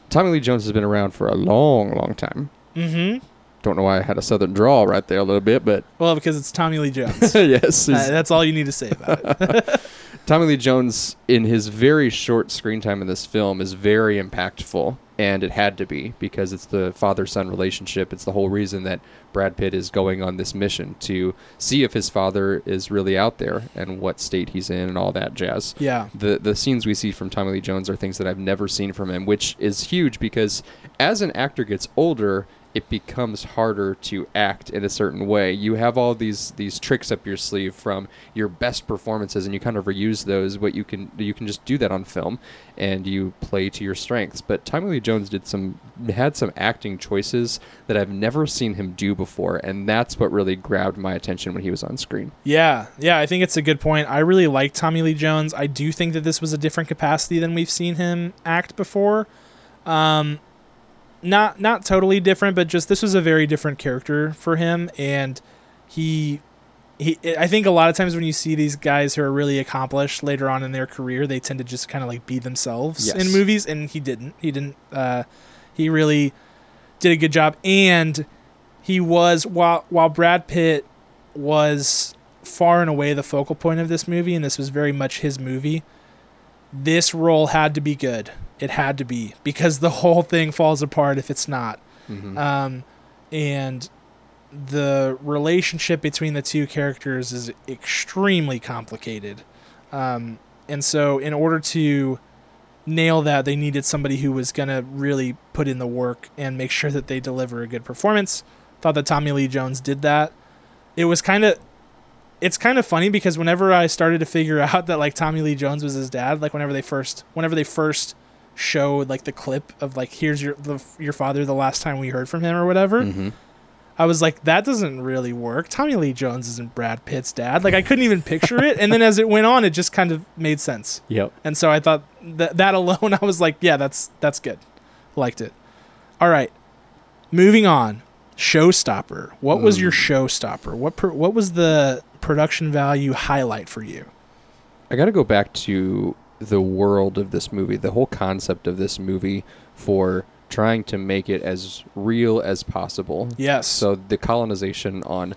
Tommy Lee Jones has been around for a long, long time. Mm-hmm. Don't know why I had a southern drawl right there a little bit, but Well, because it's Tommy Lee Jones. yes. Uh, that's all you need to say about it. Tommy Lee Jones, in his very short screen time in this film, is very impactful, and it had to be because it's the father son relationship. It's the whole reason that Brad Pitt is going on this mission to see if his father is really out there and what state he's in and all that jazz. Yeah. The the scenes we see from Tommy Lee Jones are things that I've never seen from him, which is huge because as an actor gets older, it becomes harder to act in a certain way. You have all these these tricks up your sleeve from your best performances, and you kind of reuse those. But you can you can just do that on film, and you play to your strengths. But Tommy Lee Jones did some had some acting choices that I've never seen him do before, and that's what really grabbed my attention when he was on screen. Yeah, yeah, I think it's a good point. I really like Tommy Lee Jones. I do think that this was a different capacity than we've seen him act before. Um, not not totally different, but just this was a very different character for him, and he he. I think a lot of times when you see these guys who are really accomplished later on in their career, they tend to just kind of like be themselves in movies, and he didn't. He didn't. Uh, he really did a good job, and he was while while Brad Pitt was far and away the focal point of this movie, and this was very much his movie. This role had to be good. It had to be because the whole thing falls apart if it's not. Mhm. Um, and the relationship between the two characters is extremely complicated. Um, and so, in order to nail that, they needed somebody who was going to really put in the work and make sure that they deliver a good performance. Thought that Tommy Lee Jones did that. It was kind of. It's kind of funny because whenever I started to figure (laughs) out that like Tommy Lee Jones was his dad, like whenever they first, whenever they first showed like the clip of like here's your the, your father the last time we heard from him or whatever, Mhm. I was like, that doesn't really work. Tommy Lee Jones isn't Brad Pitt's dad. Like, I couldn't even picture it. And then as it went on, it just kind of made sense. Yep. And so I thought that that alone, (laughs) I was like, yeah, that's that's good. Liked it. All right, moving on. Showstopper. What was your showstopper? What per, what was the production value highlight for you? I got to go back to the world of this movie, the whole concept of this movie for trying to make it as real as possible. Yes. So the colonization on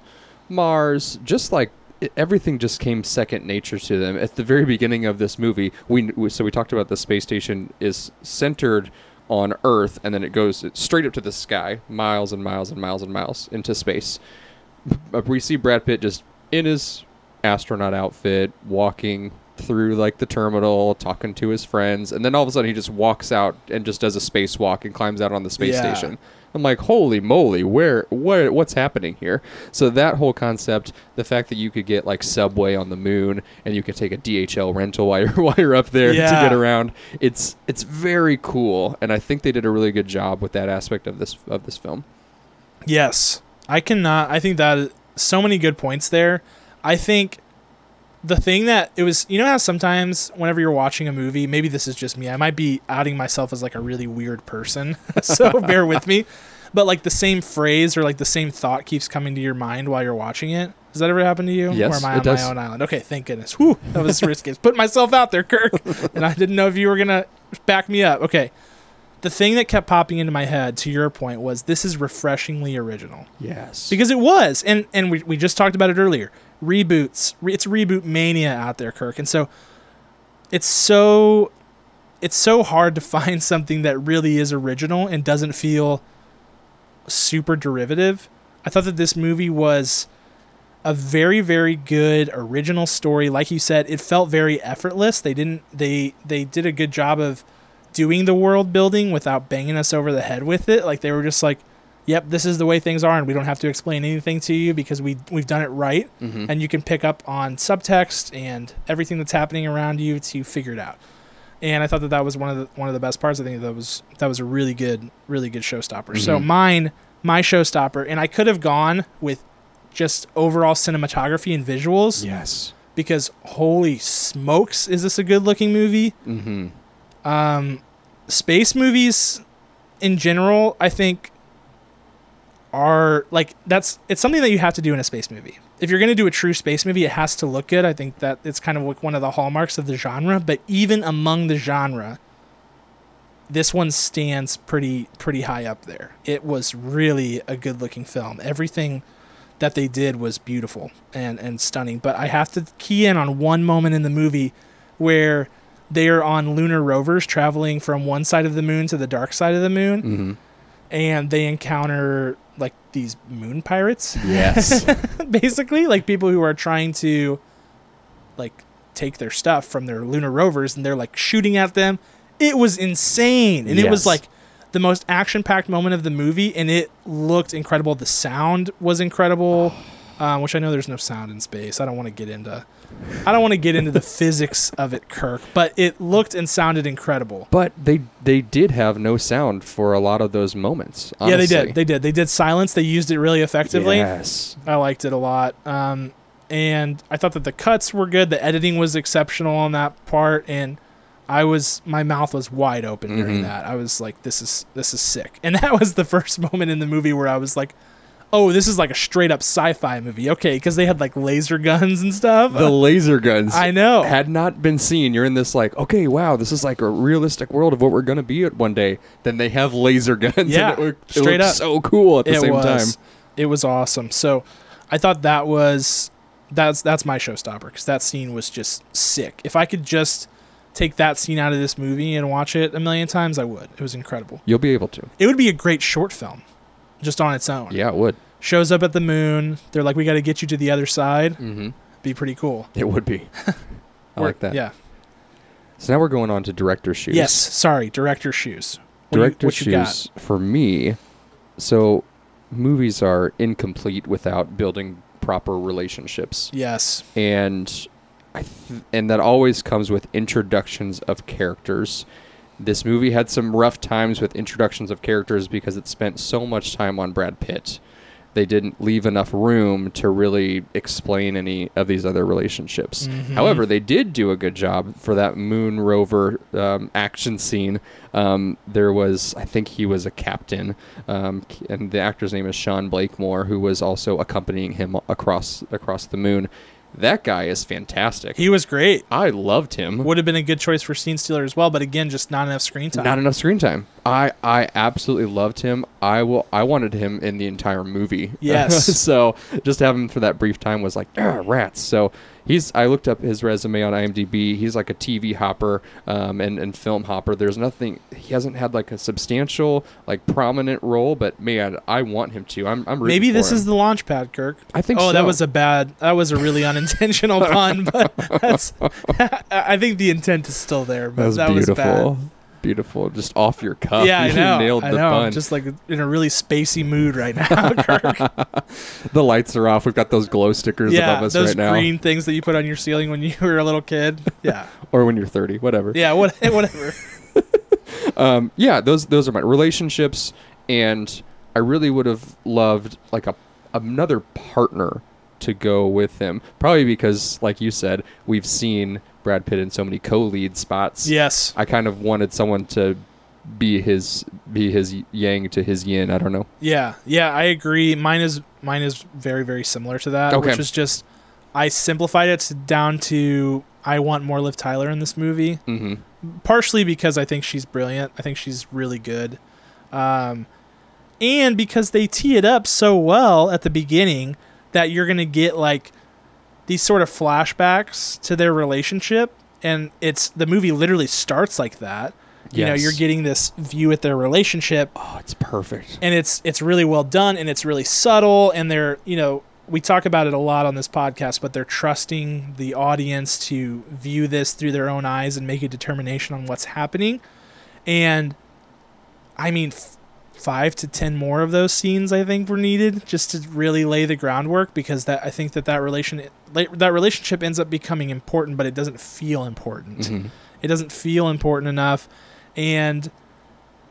Mars, just like everything just came second nature to them. At the very beginning of this movie, we we- so we talked about the space station is centered on Earth and then it goes straight up to the sky, miles and miles and miles and miles into space. We see Brad Pitt just in his astronaut outfit, walking through like the terminal, talking to his friends, and then all of a sudden he just walks out and just does a spacewalk and climbs out on the space Yeah. station. I'm like, holy moly, where, where, what's happening here? So that whole concept, the fact that you could get like subway on the moon and you could take a DHL rental while you're (laughs) while you're up there to get around, it's it's very cool, and I think they did a really good job with that aspect of this of this film. Yes. I cannot. I think that so many good points there. I think the thing that it was, you know, how sometimes whenever you're watching a movie, maybe this is just me, I might be outing myself as like a really weird person. (laughs) so bear with me. But like the same phrase or like the same thought keeps coming to your mind while you're watching it. Does that ever happen to you? Yes, Or am I on does. my own island? Okay, thank goodness. Whew, that was risky. Put myself out there, Kirk. (laughs) and I didn't know if you were going to back me up. Okay. The thing that kept popping into my head, to your point, was this is refreshingly original Yes. because it was and and we, we just talked about it earlier reboots re- it's reboot mania out there kirk. And so it's so it's so hard to (laughs) find something that really is original and doesn't feel super derivative. I thought that this movie was a very very good original story. Like you said it felt very effortless. They didn't they they did a good job of doing the world building without banging us over the head with it. Like they were just like yep, this is the way things are, and we don't have to explain anything to you because we we've done it right, Mhm. and you can pick up on subtext and everything that's happening around you to figure it out. And I thought that that was one of the one of the best parts. I think that was that was a really good really good showstopper. So Mhm. mine my showstopper, and I could have gone with just overall cinematography and visuals yes. because holy smokes, is this a good looking movie? Mm-hmm. um, space movies in general, I think are like that's it's something that you have to do in a space movie. If you're going to do a true space movie, it has to look good. I think that it's kind of like one of the hallmarks of the genre, but even among the genre, this one stands pretty pretty high up there. It was really a good-looking film. Everything that they did was beautiful and and stunning, but I have to key in on one moment in the movie where they are on lunar rovers traveling from one side of the moon to the dark side of the moon Mm-hmm. and they encounter like these moon pirates? Yes. (laughs) basically like people who are trying to like take their stuff from their lunar rovers and they're like shooting at them. It was insane. And it was like the most action-packed moment of the movie and it looked incredible. The sound was incredible (sighs) um, which i know there's no sound in space i don't want to get into i don't want to get into the (laughs) physics of it kirk but it looked and sounded incredible But they they did have no sound for a lot of those moments. yeah they did they did they did silence they used it really effectively Yes. I liked it a lot. Um, and I thought that the cuts were good. The editing was exceptional on that part, and I was my mouth was wide open during Mhm. that. I was like, "This is this is sick." And (laughs) that was the first (laughs) moment in the movie where I was like, "Oh, this is like a straight up sci-fi movie." Okay, because they had like laser guns and stuff. The laser guns I know. had not been seen. You're in this like, okay, wow, this is like a realistic world of what we're gonna be at one day. Then they have laser guns. (laughs) Yeah, and it looked, it straight up. so cool at the it same was. time. It was awesome. So, I thought that was that's that's my showstopper because that scene was just sick. If I could just take that scene out of this movie and watch it a million times, I would. It was incredible. You'll be able to. It would be a great short film, just on its own. Yeah, it would. Shows up at the moon. They're like, we got to get you to the other side. Mm-hmm. Be pretty cool. It would be. (laughs) I like that. Yeah. So now we're going on to director shoes. Yes. Sorry. Director shoes. What do you- shoes for me. So movies are incomplete without building proper relationships. Yes. and I th- and that always comes with introductions of characters. This movie had some rough times with introductions of characters because it spent so much time on Brad Pitt. They didn't leave enough room to really explain any of these other relationships. Mhm. However, they did do a good job for that moon rover um, action scene. Um, there was, I think he was a captain, um, and the actor's name is Sean Blakemore, who was also accompanying him across across the moon. That guy is fantastic. He was great. I loved him. Would have been a good choice for Scene Stealer as well, but again, just not enough screen time. Not enough screen time. I I absolutely loved him. I will. I wanted him in the entire movie. Yes. (laughs) so just have him for that brief time was like ah, rats. So He's. I looked up his resume on IMDb. He's like a TV hopper um, and and film hopper. There's nothing. He hasn't had like a substantial, like prominent role. But man, I want him to. I'm. I'm Maybe this him. is the launch pad, Kirk. I think. Oh, so. that was a bad. That was a really unintentional (laughs) pun, but that's. (laughs) I think the intent is still there. But That was that was beautiful. bad. Beautiful. Just off your cuff. yeah, I (laughs) know. nailed I the know. pun. Just like in a really spacey mood right now. (laughs) (laughs) Kirk. the lights are off. We've got those glow stickers yeah, above us right now. Those green things that you put on your ceiling when you were a little kid. Yeah, Or when you're 30, whatever. yeah, what, whatever. um, yeah, those those are my relationships, and I really would have loved like a another partner to go with him. Probably because, like you said, we've seen Brad Pitt in so many co-lead spots. Yes. I kind of wanted someone to be his be his yang to his yin. I don't know. Yeah, yeah, I agree. Mine is mine is very very similar to that, Okay. which was just I simplified it down to I want more Liv Tyler in this movie, mm-hmm. partially because I think she's brilliant. I think she's really good, um, and because they tee it up so well at the beginning that you're gonna get like these sort of flashbacks to their relationship, and it's the movie literally starts like that. You know, you're getting this view at their relationship Oh, it's perfect. and it's it's really well done and it's really subtle and they're you know we talk about it a lot on this podcast but they're trusting the audience to view this through their own eyes and make a determination on what's happening and i mean f- five to ten more of those scenes i think were needed just to really lay the groundwork because that i think that that relation that relationship ends up becoming important but it doesn't feel important Mhm. it doesn't feel important enough. And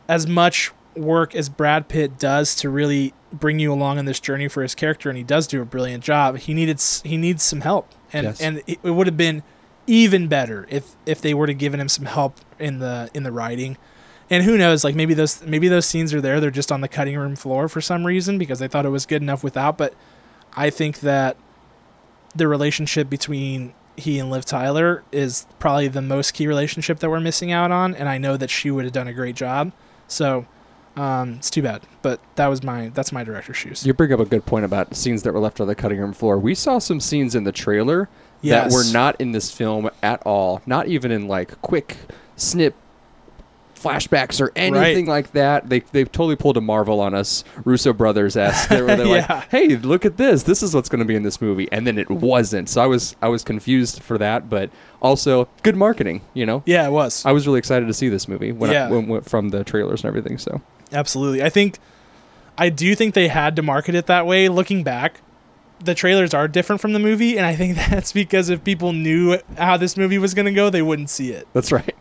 as much work as Brad Pitt does to really bring you along on this journey for his character, and he does do a brilliant job, he needed he needs some help, and Yes. and it, it would have been even better if if they would have given him some help in the in the writing. And who knows? Like maybe those maybe those scenes are there. They're just on the cutting room floor for some reason because they thought it was good enough without. But I think that the relationship between he and Liv Tyler is probably the most key relationship that we're missing out on, and I know that she would have done a great job. So um, it's too bad, but that was my that's my director's shoes. You bring up a good point about scenes that were left on the cutting room floor. We saw some scenes in the trailer Yes. that were not in this film at all. Not even in like quick snip flashbacks or anything like that. They they've totally pulled a Marvel on us, Russo brothers esque. They were they're (laughs) Yeah. like, "Hey, look at this! This is what's going to be in this movie," and then it wasn't. So I was I was confused for that, but also good marketing. You know, Yeah, it was I was really excited to see this movie when, Yeah. I, when from the trailers and everything. So absolutely. I think I do think they had to market it that way. Looking back, the trailers are different from the movie, and I think (laughs) that's because if people knew how this movie was going to go, they wouldn't see it. that's right.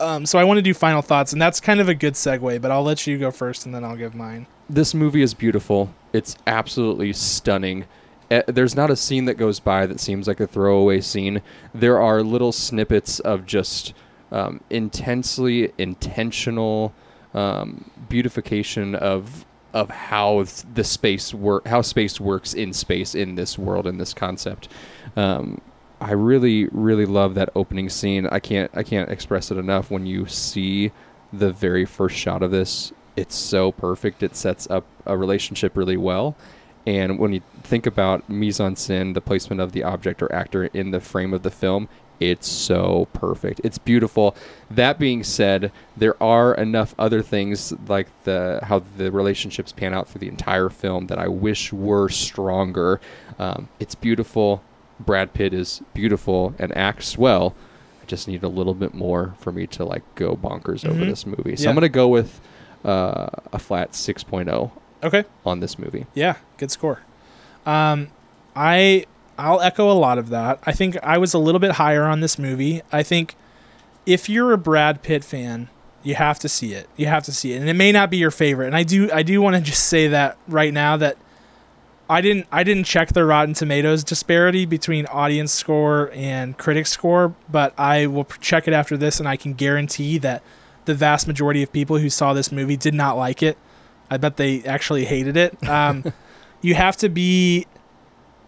Um, so I want to do final thoughts, and that's kind of a good segue. But I'll let you go first, and then I'll give mine. this movie is beautiful. It's absolutely stunning. Eh, There's not a scene that goes by that seems like a throwaway scene. There are little snippets of just um, intensely intentional um, beautification of of how th- the space work, how space works in space in this world in this concept. Um, I really, really love that opening scene. I can't, I can't express it enough. When you see the very first shot of this, it's so perfect. It sets up a relationship really well. And when you think about mise en scène, the placement of the object or actor in the frame of the film, it's so perfect. It's beautiful. That being said, there are enough other things like the how the relationships pan out through the entire film that I wish were stronger. Um, it's beautiful. Brad Pitt is beautiful and acts well. I just need a little bit more for me to like go bonkers over Mhm. this movie. So Yeah. I'm gonna go with uh, a flat 6.0 Okay. on this movie. Yeah, good score. Um, I I'll echo a lot of that. I think I was a little bit higher on this movie. I think if you're a Brad Pitt fan, you have to see it. You have to see it, and it may not be your favorite. And I do I do want to just say that right now that I didn't I didn't check the Rotten Tomatoes disparity between audience score and critic score, but I will check it after this, and I can guarantee that the vast majority of people who saw this movie did not like it. I bet they actually hated it. (laughs) Um, you have to be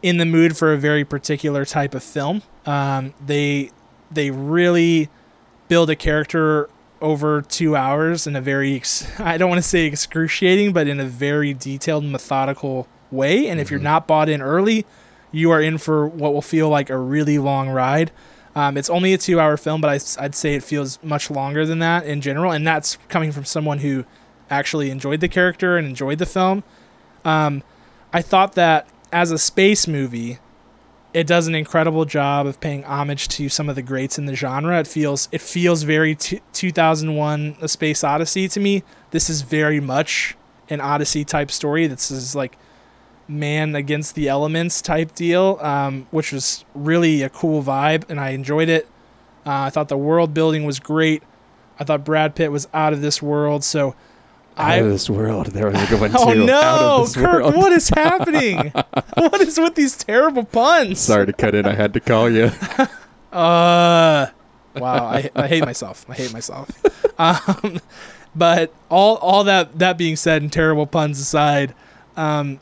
in the mood for a very particular type of film. Um, they they really build a character over two hours in a very ex- (laughs) I don't want to say excruciating, but in a very detailed, methodical way. And if you're Mhm. not bought in early, you are in for what will feel like a really long ride. Um, it's only a two-hour film, but I, would say it feels much longer than that in general, and that's coming from someone who actually enjoyed the character and enjoyed the film. Um, I thought that as a space movie, it does an incredible job of paying homage to some of the greats in the genre. It feels it feels very t- 2001: A Space Odyssey to me. This is very much an Odyssey type story. This is like man against the elements type deal, um, which was really a cool vibe, and I enjoyed it. Uh, I thought the world building was great. I thought Brad Pitt was out of this world. So out I, of this world. There was a good one (laughs) oh too. Oh no, Kirk! World. What is happening? (laughs) what is with these terrible puns? Sorry to cut in. I had to call you. (laughs) uh, wow. I, I hate myself. I hate myself. Um, but all all that that being said, and terrible puns aside, um,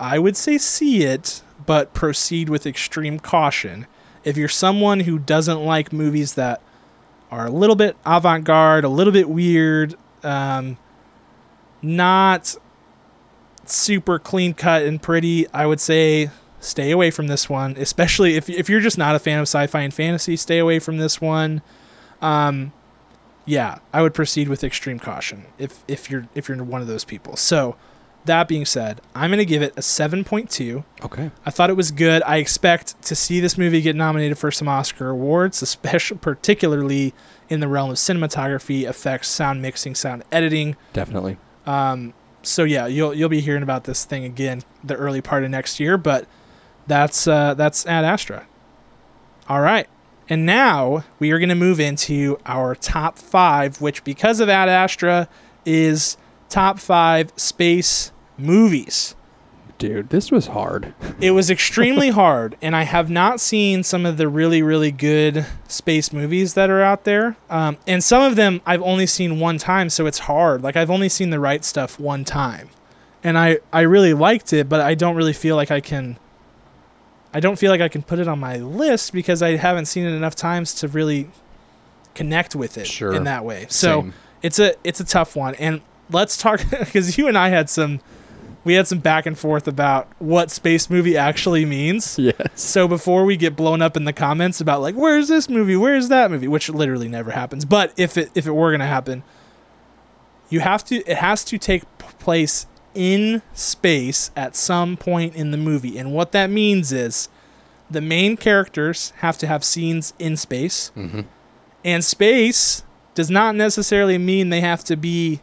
I would say see it, but proceed with extreme caution. If you're someone who doesn't like movies that are a little bit avant-garde, a little bit weird, um, not super clean cut and pretty. I would say stay away from this one, especially if if you're just not a fan of sci-fi and fantasy. Stay away from this one. Um, yeah, I would proceed with extreme caution if if you're if you're one of those people. So. That being said, I'm going to give it a 7.2. Okay. I thought it was good. I expect to see this movie get nominated for some Oscar awards, especially (laughs) particularly in the realm of cinematography, effects, sound mixing, sound editing. Definitely. Um, so yeah, you'll you'll be hearing about this thing again the early part of next year, but that's uh, that's Ad Astra. All right, and now we are going to move into our top five, which because of Ad Astra is top five space movies. Dude, this was hard. it was extremely (laughs) hard, and I have not seen some of the really, really good space movies that are out there. Um, and some of them I've only seen one time, so it's hard. Like, I've only seen the right stuff one time. And I, I really liked it, but I don't really feel like I can. I don't feel like I can put it on my list because I haven't seen it enough times to really connect with it sure. in that way. So Same. it's a it's a tough one. And let's talk (laughs) because you and I had some we had some back and forth about what space movie actually means. Yes. So before we get blown up in the comments about like where's this movie, where's that movie, which literally never happens, but if it if it were going to happen, you have to it has to take place in space at some point in the movie. And what that means is the main characters have to have scenes in space. Mm-hmm. And space does not necessarily mean they have to be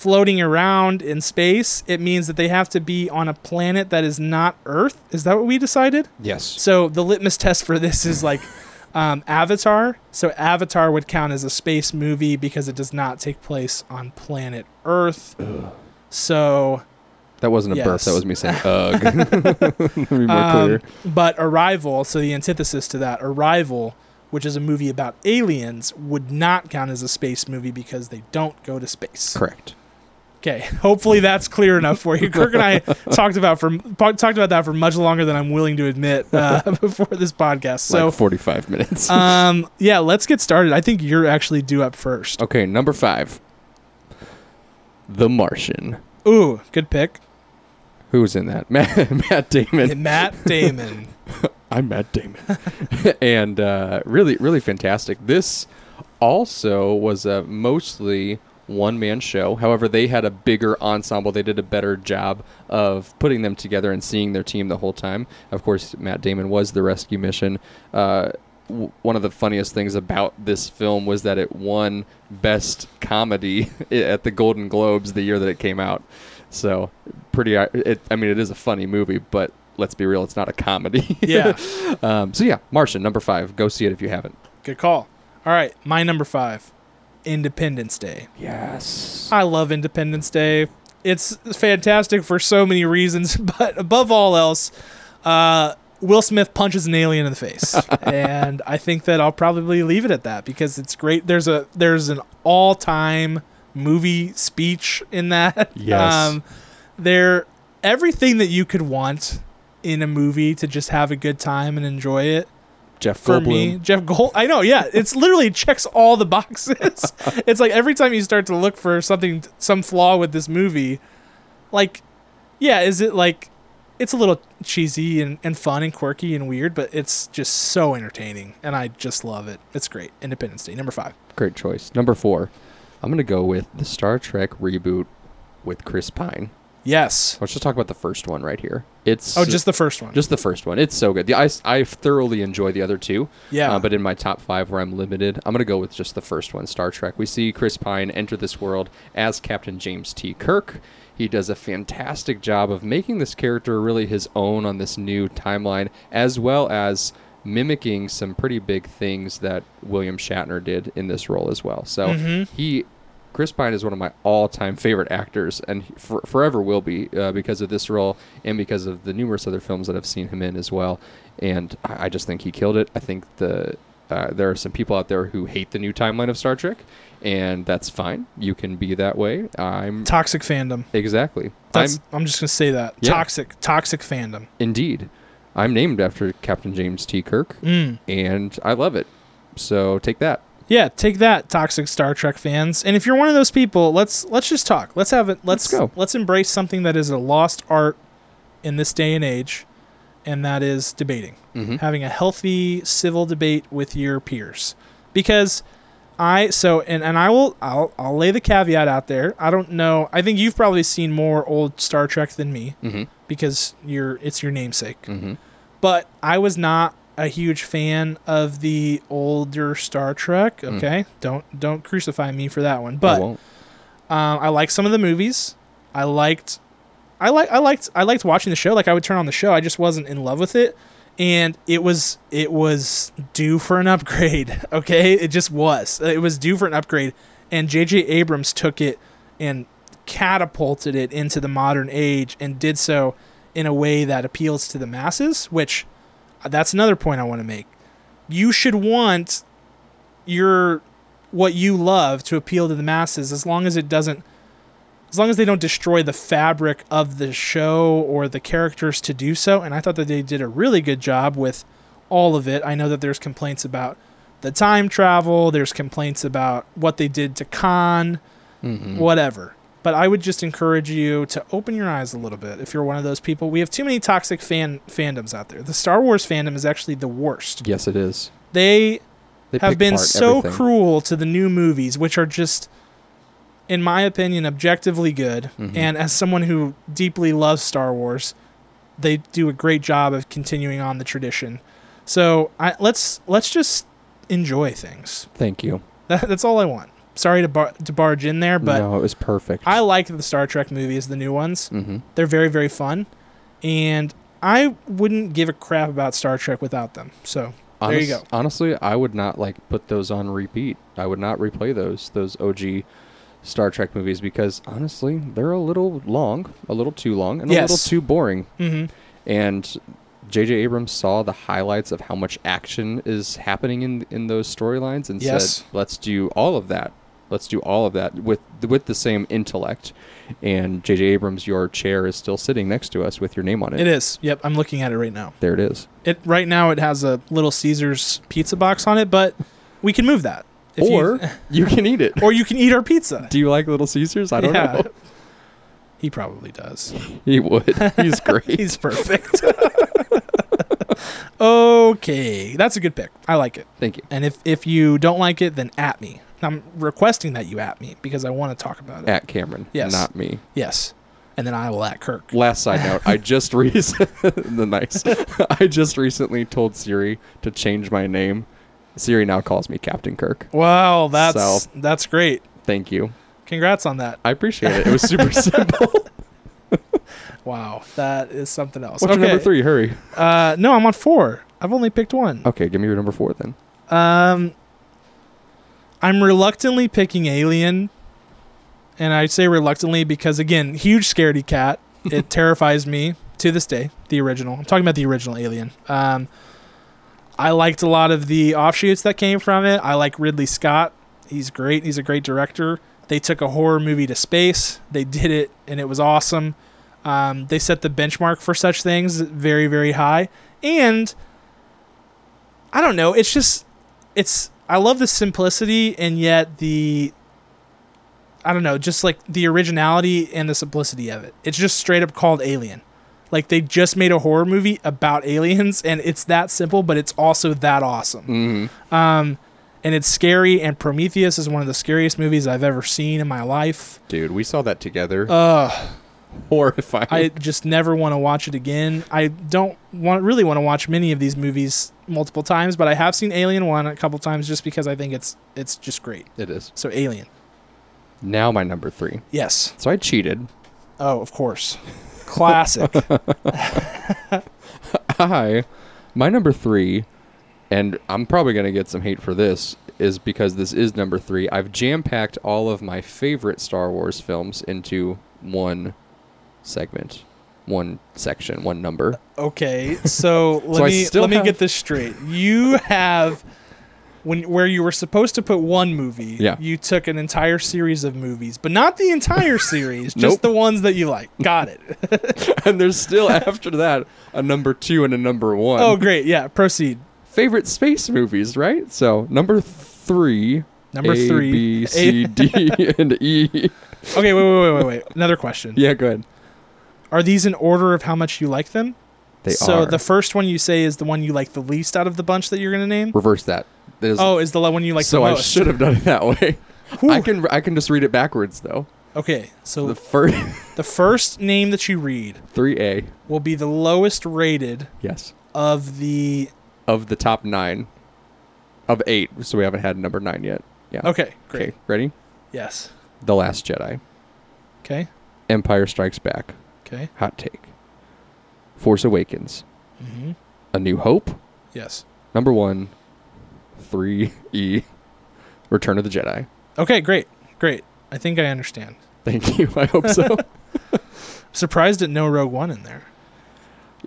floating around in space, it means that they have to be on a planet that is not Earth. Is that what we decided? Yes. So the litmus test for this is like (laughs) um, Avatar. So Avatar would count as a space movie because it does not take place on planet Earth. Ugh. So. That wasn't a yes. burp. That was me saying (laughs) ugh. (laughs) Be more um, clear. But Arrival, so the antithesis to that, Arrival, which is a movie about aliens, would not count as a space movie because they don't go to space. Correct. Okay, hopefully that's clear enough for you. (laughs) Kirk and I talked about for talked about that for much longer than I'm willing to admit uh, (laughs) before this podcast. So like 45 minutes. (laughs) um, yeah, let's get started. I think you're actually due up first. Okay, number five, The Martian. Ooh, good pick. Who's in that? Matt, Matt Damon. Matt Damon. I'm Matt Damon, and uh, really, really fantastic. This also was a mostly one man show. However, they had a bigger ensemble. They did a better job of putting them together and seeing their team the whole time. Of course, Matt Damon was the rescue mission. Uh, w- one of the funniest things about this film was that it won Best Comedy (laughs) at the Golden Globes the year that it came out. So, pretty. It, I mean, it is a funny movie, but let's be real, it's not a comedy. (laughs) Yeah. um, so yeah, Martian number five. Go see it if you haven't. Good call. All right, my number five. Independence Day. Yes. I love Independence Day. It's fantastic for so many reasons, (laughs) but above all else, uh, Will Smith punches an alien in the face, (laughs) and I think that I'll probably leave it at that because it's great. There's a there's an all time movie speech in that. (laughs) Yes. Um, there, everything that you could want in a movie to just have a good time and enjoy it Jeff for Goldblum. me. Jeff Gold. I know. Yeah, it's literally checks all the boxes. (laughs) it's like every time you start to look for something, some flaw with this movie, like, yeah, is it like it's a little cheesy and, and fun and quirky and weird, but it's just so entertaining, and I just love it. It's great. Independence Day, number five. Great choice. Number four, I'm gonna go with the Star Trek reboot with Chris Pine. Yes. Let's just talk about the first one right here. It's Oh, just the first one. just the first one. It's so good. The, I, I thoroughly enjoy the other two. yeah. Uh, but in my top five, where I'm limited, I'm going to go with just the first one, Star Trek. We see Chris Pine enter this world as Captain James T. Kirk. He does a fantastic job of making this character really his own on this new timeline, as well as mimicking some pretty big things that William Shatner did in this role as well. So Mhm. he. Chris Pine is one of my all-time favorite actors, and for, forever will be uh, because of this role and because of the numerous other films that I've seen him in as well. And I, I just think he killed it. I think the uh, there are some people out there who hate the new timeline of Star Trek, and that's fine. You can be that way. I'm toxic fandom. exactly. That's, I'm I'm, just gonna say that Yeah. toxic, toxic fandom. indeed. I'm named after Captain James T. Kirk, Mm. and I love it. So take that. Yeah, take that, toxic Star Trek fans. And if you're one of those people, let's let's just talk. Let's have it. Let's, Let's go. Let's embrace something that is a lost art in this day and age, and that is debating. Mm-hmm. Having a healthy civil debate with your peers, because I so and and I will I'll I'll lay the caveat out there. I don't know. I think you've probably seen more old Star Trek than me Mm-hmm. because you're it's your namesake. Mm-hmm. but I was not a huge fan of the older Star Trek. Mm. Okay, don't don't crucify me for that one. But won't. um, I like some of the movies. I liked, I like I liked I liked watching the show. Like I would turn on the show. I just wasn't in love with it, and it was it was due for an upgrade. (laughs) Okay, it just was. It was due for an upgrade, and J.J. Abrams took it and catapulted it into the modern age and did so in a way that appeals to the masses. Which that's another point I want to make. You should want your what you love to appeal to the masses as long as it doesn't as long as they don't destroy the fabric of the show or the characters to do so and i thought that they did a really good job with all of it i know that there's complaints about the time travel there's complaints about what they did to khan Mm-hmm. whatever but i would just encourage you to open your eyes a little bit if you're one of those people we have too many toxic fan fandoms out there the star wars fandom is actually the worst Yes, it is. they They have been so everything. cruel to the new movies, which are just, in my opinion, objectively good. Mhm. And as someone who deeply loves Star Wars, they do a great job of continuing on the tradition. So I, let's let's just enjoy things. Thank you. That, (laughs) that's all I want. Sorry to bar, to barge in there, but no, it was perfect. I like the Star Trek movies, the new ones. mm-hmm. They're very very fun, and I wouldn't give a crap about Star Trek without them. So There you go. Honestly, I would not like put those on repeat. I would not replay those those OG Star Trek movies because honestly, they're a little long, a little too long, and a little too boring. hmm And J.J. Abrams saw the highlights of how much action is happening in in those storylines and Yes. said, "Let's do all of that. Let's do all of that with with the same intellect." And J.J. Abrams, your chair is still sitting next to us with your name on it. It is. Yep, I'm looking at it right now. There it is. It right now it has a little Caesar's pizza box on it, but we can move that. If you- or (laughs) you can eat it. or you can eat our pizza. Do you like Little Caesars? I don't Yeah. know. He probably does. He would. He's (laughs) great. He's perfect. (laughs) okay, that's a good pick. I like it. Thank you. And if if you don't like it, then at me. I'm requesting that you at me because I want to talk about it. At Cameron, Yes. not me. yes, and then I will at Kirk. Last side note, I (laughs) just recently (laughs) the nice. (laughs) I just recently told Siri to change my name. Siri now calls me Captain Kirk. Wow, that's So- that's great. Thank you. Congrats on that. I appreciate it. It was super simple. Wow, that is something else. What's your number three? Hurry. Uh, no, I'm on four. I've only picked one. Okay, give me your number four then. Um, I'm reluctantly picking Alien, and I say reluctantly because again, huge scaredy cat. (laughs) It terrifies me to this day. The original. I'm talking about the original Alien. Um, I liked a lot of the offshoots that came from it. I like Ridley Scott. He's great. He's a great director. They took a horror movie to space. They did it, and it was awesome. Um, they set the benchmark for such things very, very high. And I don't know. It's just, it's. I love the simplicity, and yet the. I don't know, just like the originality and the simplicity of it. It's just straight up called Alien. Like they just made a horror movie about aliens, (laughs) and it's that simple, but it's also that awesome. Mm-hmm. Um, and it's scary. And Prometheus is one of the scariest movies I've ever seen in my life. Dude, we saw that together. Ugh. (laughs) Horrifying. I just never want to watch it again. I don't want really want to watch many of these movies multiple times, but I have seen Alien One a couple times just because I think it's it's just great. it is. So Alien, Now my number three. yes. So I cheated. Oh, of course, classic. (laughs) (laughs) I, my number three, and I'm probably gonna get some hate for this, is because this is number three. I've jam packed all of my favorite Star Wars films into one segment, one section, one number. okay, so (laughs) let So me let me get this straight. You have when where you were supposed to put one movie, Yeah. you took an entire series of movies, but not the entire (laughs) series, just Nope. the ones that you like. Got it. (laughs) and there's still after that a number two and a number one. oh, great. Yeah, proceed. favorite space movies, right? So number three. Number A, three. B, A- C, D, and E. Okay, wait, wait, wait, wait, wait. Another question. Yeah, go ahead. Are these in order of how much you like them? They are. so are. the first one you say is the one you like the least out of the bunch that you're gonna name. Reverse that. Is- Oh, is the one you like so the I should have done it that way. (laughs) Whew. I can I can just read it backwards though. Okay, so The first (laughs) (laughs) the first name that you read three A, will be the lowest rated yes, of the. of the top nine, of eight. So we haven't had number nine yet. Yeah. Okay, great. Okay. Ready? Yes. The Last Jedi, Okay. Empire Strikes Back, Okay. Hot Take, Force Awakens, hmm A New Hope, Yes. number one, three E, Return of the Jedi. Okay. Great. Great. I think I understand. Thank you. I hope so. (laughs) Surprised at no Rogue One in there.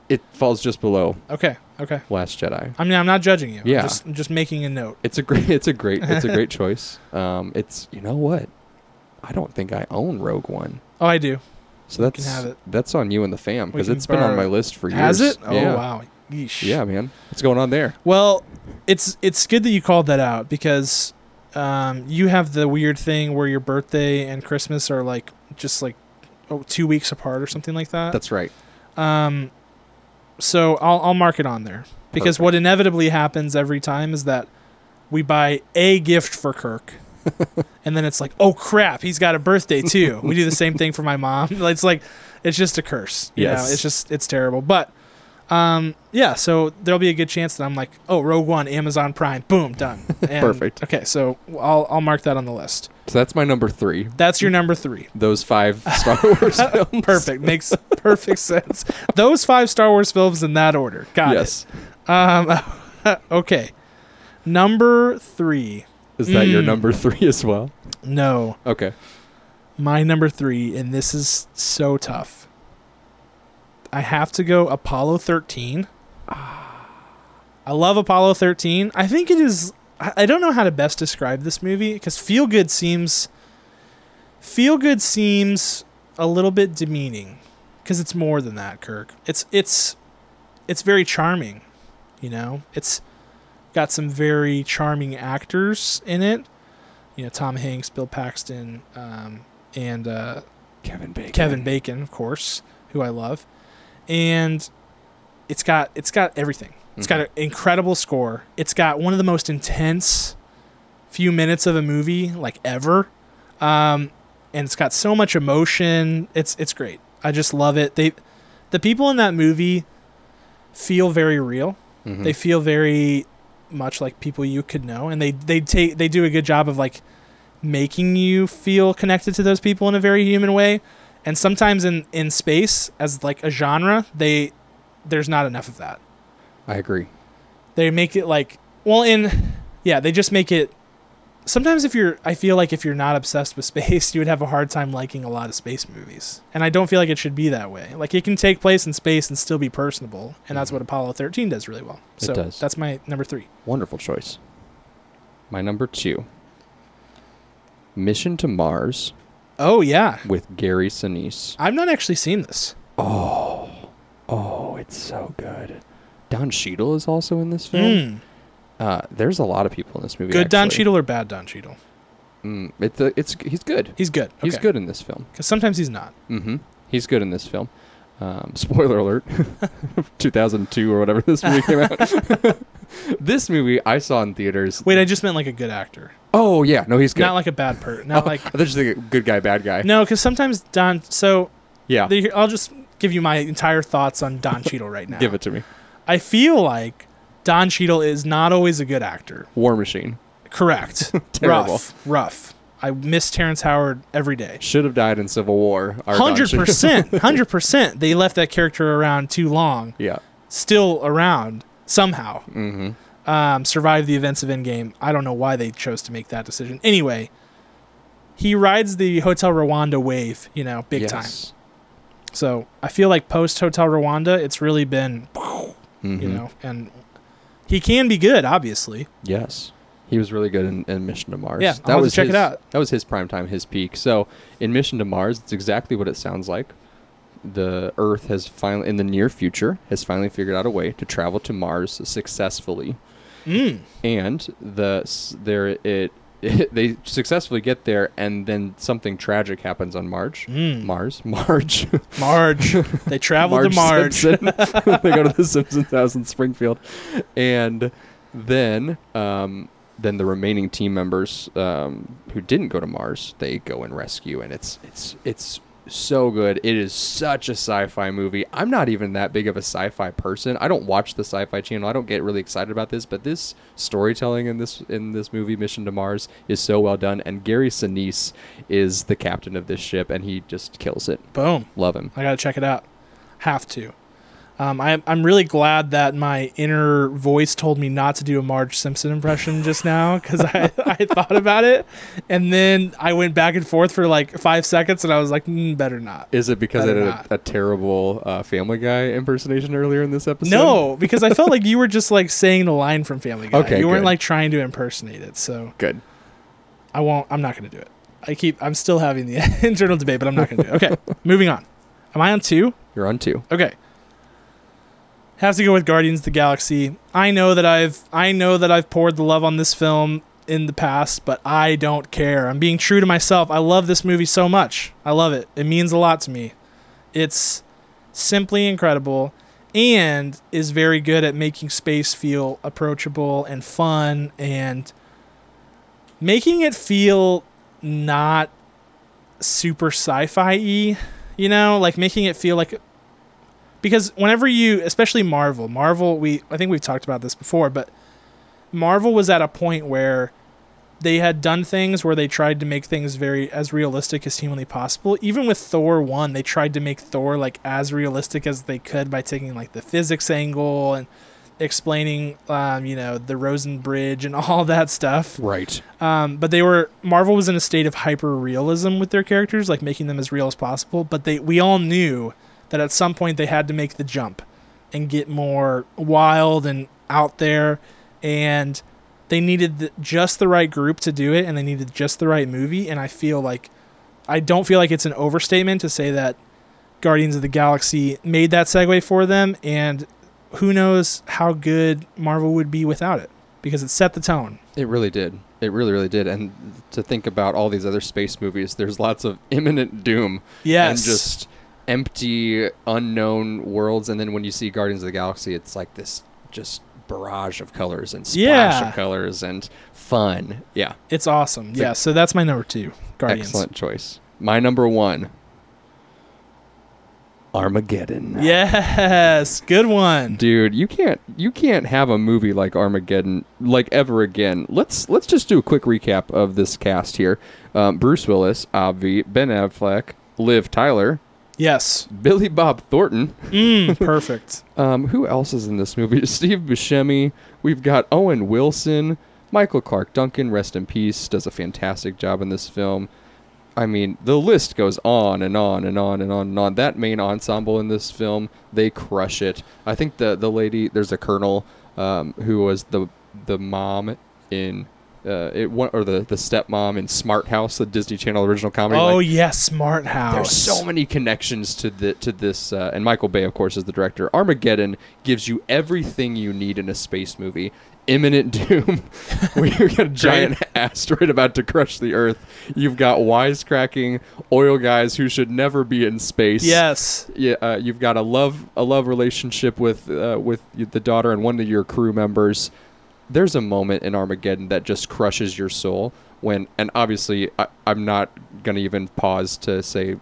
it falls just below Okay. Okay. Last Jedi. I mean, I'm not judging you. I'm Yeah. just, I'm just making a note. It's a great. It's a great. It's a great (laughs) choice. Um, it's you know what, I don't think I own Rogue One, Oh, I do. So that's can have it. that's on you and the fam because it's been on my list for years. Has it? Oh yeah. wow. Yeesh. Yeah, man. What's going on there? Well, it's it's good that you called that out because um, you have the weird thing where your birthday and Christmas are like just like oh, two weeks apart or something like that. That's right. um, so I'll I'll mark it on there because Perfect. what inevitably happens every time is that we buy a gift for Kirk. (laughs) and then it's like, oh crap, he's got a birthday too. we do the same thing for my mom. (laughs) It's like, it's just a curse. You Yes. know, it's just it's terrible. But um, yeah, so there'll be a good chance that I'm like, oh, Rogue One, Amazon Prime, boom, done. (laughs) And- Perfect. Okay, so I'll I'll mark that on the list. So that's my number three. That's your number three. Those five Star Wars films. Perfect. Makes perfect sense. Those five Star Wars films in that order. Got yes. it. Um, okay. Number three. Is that your Mm. number three as well? No, Okay. my number three, and this is so tough. I have to go Apollo 13. (sighs) I love Apollo 13. I think it is. I I don't know how to best describe this movie because Feel Good seems. Feel Good seems a little bit demeaning because it's more than that, Kirk. It's it's it's very charming, you know. It's got some very charming actors in it. You know, Tom Hanks, Bill Paxton, um, and uh, Kevin Bacon. Kevin Bacon, of course, who I love, and it's got it's got everything. It's got Mhm. an incredible score. It's got one of the most intense few minutes of a movie like ever, um, and it's got so much emotion. It's it's great. I just love it. They, the people in that movie, feel very real. Mhm. They feel very much like people you could know, and they they take they do a good job of like making you feel connected to those people in a very human way. And sometimes in in space as like a genre, they there's not enough of that. I agree. They make it like well in yeah, they just make it sometimes if you're I feel like if you're not obsessed with (laughs) space, you would have a hard time liking a lot of space movies. And I don't feel like it should be that way. Like it can take place in space and still be personable, and that's Mhm. what Apollo 13 does really well. It So does. that's my number 3. Wonderful choice. My number two. Mission to Mars Oh yeah. with Gary Sinise. I've not actually seen this. Oh, oh, it's so good. Don Cheadle is also in this film. Mm. Uh, there's a lot of people in this movie. Good Don actually. Cheadle or bad Don Cheadle? Mm, it's a, it's he's good. He's good. He's good in this film. Because sometimes he's not. Mm-hmm. He's good in this film. Um, (laughs) spoiler alert, (laughs) 2002 or whatever this movie came out. (laughs) this movie I saw in theaters. Wait, I just meant like a good actor, Oh yeah, no, he's good. not like a bad person. Not Oh, like I thought you said good guy, bad guy. no, because sometimes Don. So yeah, the, I'll just give you my entire thoughts on Don Cheadle right now. give it to me. I feel like Don Cheadle is not always a good actor. War Machine Correct. (laughs) Terrible. Rough. Rough. I miss Terrence Howard every day. should have died in Civil War. Hundred percent. (laughs) Hundred percent. They left that character around too long. Yeah. Still around somehow. Mm-hmm. Um, survived the events of Endgame. I don't know why they chose to make that decision. Anyway, he rides the Hotel Rwanda wave. You know, big time. yes. So I feel like post Hotel Rwanda, it's really been Mhm. you know, and he can be good, obviously. Yes. He was really good in, in Mission to Mars. Yeah, that I'll have to was check it his, out. That was his prime time, his peak. So in Mission to Mars, it's exactly what it sounds like. The Earth has finally, in the near future, has finally figured out a way to travel to Mars successfully, Mm. and the there it, (laughs) they successfully get there, and then something tragic happens on March. Mm. Mars, (laughs) Marge, Marge. They travel to Marge. (laughs) They go to the Simpsons house in Springfield, and then um, then the remaining team members um, who didn't go to Mars, they go and rescue, and it's it's it's so good. It is such a sci-fi movie. I'm not even that big of a sci-fi person. I don't watch the Sci-Fi Channel. I don't get really excited about this, but this storytelling in this in this movie, Mission to Mars, is so well done. And Gary Sinise is the captain of this ship, and he just kills it. Boom. Love him. I gotta check it out. Have to. Um, I, I'm really glad that my inner voice told me not to do a Marge Simpson impression just now because I, (laughs) I thought about it and then I went back and forth for like five seconds and I was like, mm, better not. Is it because I did a, a terrible uh, Family Guy impersonation earlier in this episode? No, because I felt like you were just like saying the line from Family Guy. Okay, you weren't like trying to impersonate it. So Good. I won't. I'm not going to do it. I keep. I'm still having the (laughs) internal debate, but I'm not going to do it. Okay, (laughs) moving on. Am I on two? You're on two. Okay. Have to go with Guardians of the Galaxy. I know that I've I know that I've poured the love on this film in the past, but I don't care. I'm being true to myself. I love this movie so much. I love it. It means a lot to me. It's simply incredible and is very good at making space feel approachable and fun and making it feel not super sci-fi y, you know, like making it feel like because whenever you especially Marvel, Marvel we I think we've talked about this before, but Marvel was at a point where they had done things where they tried to make things very as realistic as humanly possible. Even with Thor 1, they tried to make Thor like as realistic as they could by taking like the physics angle and explaining um, you know, the Rosen Bridge and (laughs) all that stuff. Right. Um, but they were Marvel was in a state of hyper realism with their characters, like making them as real as possible. But they we all knew that at some point they had to make the jump and get more wild and out there, and they needed the, just the right group to do it, and they needed just the right movie. And I feel like I don't feel like it's an overstatement to say that Guardians of the Galaxy made that segue for them, and who knows how good Marvel would be without it because it set the tone. It really did. It really, really did. And to think about all these other space movies, there's lots of imminent doom Yes. and just empty, unknown worlds. And then when you see Guardians of the Galaxy, it's like this just barrage of colors and splash Yeah. of colors and fun. Yeah. It's awesome. It's a- yeah, so that's my number two. Guardians. Excellent choice. My number one Armageddon. Yes, good one. Dude, you can't you can't have a movie like Armageddon like ever again. Let's let's just do a quick recap of this cast here. Um, Bruce Willis, Avi, Ben Affleck, Liv Tyler, Yes. Billy Bob Thornton. Mm, (laughs) perfect. Um, who else is in this movie? (laughs) Steve Buscemi. We've got Owen Wilson, Michael Clarke Duncan. Rest in peace. Does a fantastic job in this film. I mean, the list goes on and on and on and on and on. That main ensemble in this film, they crush it. I think the the lady, there's a colonel um, who was the the mom in uh, it or the the stepmom in Smart House, the Disney Channel original comedy. oh Like, yes, Smart House. there's so many connections to the to this, uh, and Michael Bay, of course, is the director. Armageddon gives you everything you need in a space movie. imminent (laughs) doom (laughs) where you've got a giant (laughs) asteroid about to crush the earth you've got wisecracking oil guys who should never be in space Yes. yeah uh, you've got a love a love relationship with uh, with the daughter and one of your crew members there's a moment in armageddon that just crushes your soul when and obviously I, i'm not going to even pause to say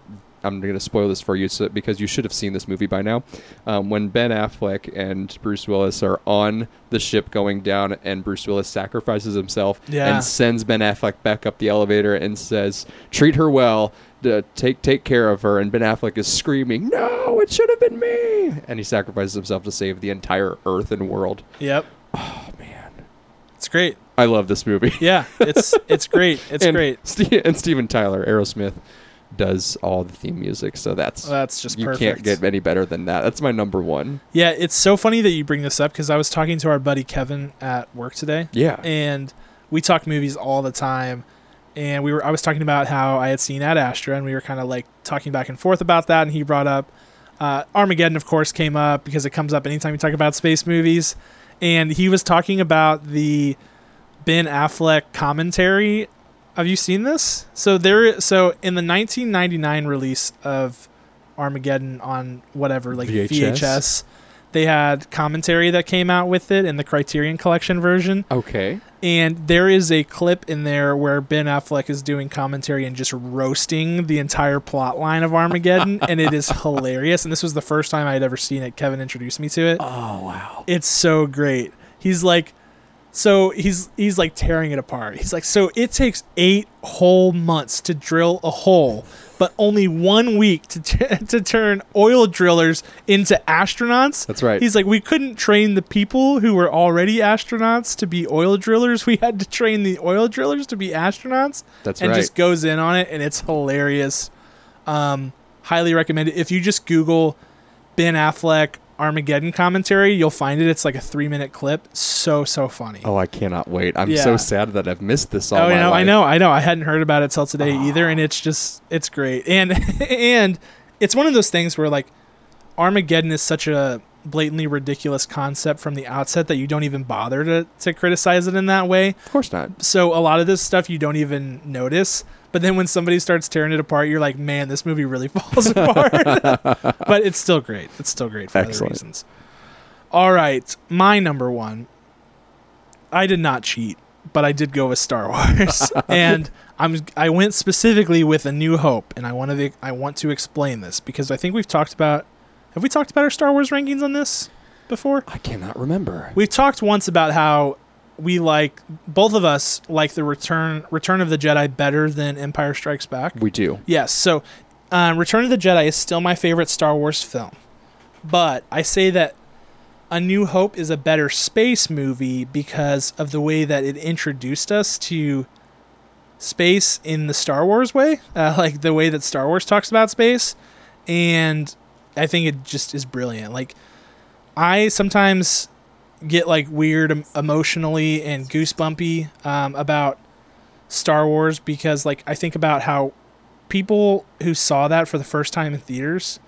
i'm going to spoil this for you so, because you should have seen this movie by now um, when ben affleck and bruce willis are on the ship going down and bruce willis sacrifices himself Yeah. and sends ben affleck back up the elevator and says treat her well take take care of her and Ben Affleck is screaming no it should have been me and he sacrifices himself to save the entire earth and world Yep. oh It's great. I love this movie (laughs) Yeah. It's it's great. It's and great. Ste- and Steven Tyler Aerosmith does all the theme music so that's That's just you perfect. can't get any better than that that's my number one Yeah, it's so funny that you bring this up because I was talking to our buddy Kevin at work today, yeah and we talk movies all the time. And we were I was talking about how I had seen Ad Astra, and we were kind of like talking back and forth about that. And he brought up uh, Armageddon, of course, came up because it comes up anytime you talk about space movies. And he was talking about the Ben Affleck commentary. Have you seen this? So there, so in the 1999 release of Armageddon on whatever like VHS? VHS, they had commentary that came out with it in the Criterion Collection version. okay And there is a clip in there where Ben Affleck is doing commentary and just roasting the entire plot line of Armageddon, and it is (laughs) hilarious. And this was the first time I had ever seen it. Kevin introduced me to it. oh wow It's so great. He's like, so he's he's like tearing it apart. He's like, so it takes eight whole months to drill a hole, but only one week to t- (laughs) to turn oil drillers into astronauts. That's right. He's like, we couldn't train the people who were already astronauts to be oil drillers. (laughs) We had to train the oil drillers to be astronauts. that's and right just goes in on it, and it's hilarious. Um, highly recommend it. If you just Google Ben Affleck Armageddon commentary, you'll find it. It's like a three minute clip. So so funny. oh I cannot wait I'm Yeah. so sad that I've missed this all Oh, my I know, I know, I know. I hadn't heard about it till today ah. either, and it's just it's great. And (laughs) and it's one of those things where like Armageddon is such a blatantly ridiculous concept from the outset that you don't even bother to to criticize it in that way. of course not So a lot of this stuff you don't even notice. But then when somebody starts tearing it apart, you're like, man, this movie really (laughs) falls apart. (laughs) but it's still great. It's still great for other Excellent. reasons. All right, my number one. I did not cheat, but I did go with Star (laughs) Wars, and I'm I went specifically with A New Hope, and I want to I want to explain this because I think we've talked about have we talked about our Star Wars rankings on this before? I cannot remember We've talked once about how we like both of us like the return Return of the Jedi better than Empire Strikes Back. we do Yes, so um, Return of the Jedi is still my favorite Star Wars film, but I say that A New Hope is a better space movie because of the way that it introduced us to space in the Star Wars way, uh, (laughs) like the way that Star Wars talks about space, and I think it just is brilliant. Like I sometimes get like weird emotionally and goosebumpy um, about Star Wars because like I think about how people who saw that for the first time in theaters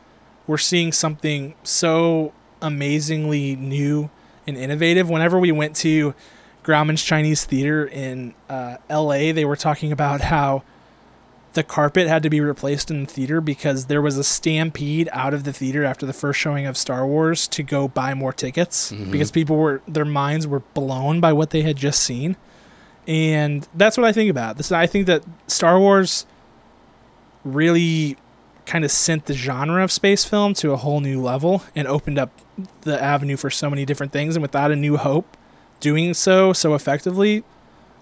were seeing something so amazingly new and innovative. Whenever we went to Grauman's Chinese Theater in uh, L.A., they were talking about how the carpet had to be replaced in the theater because there was a stampede out of the theater after the first showing of Star Wars to go buy more tickets mm-hmm. because people were their minds were blown by what they had just seen. And that's what I think about. This I think that Star Wars really kind of sent the genre of space film to a whole new level and opened up the avenue for so many different things and without a new hope doing so so effectively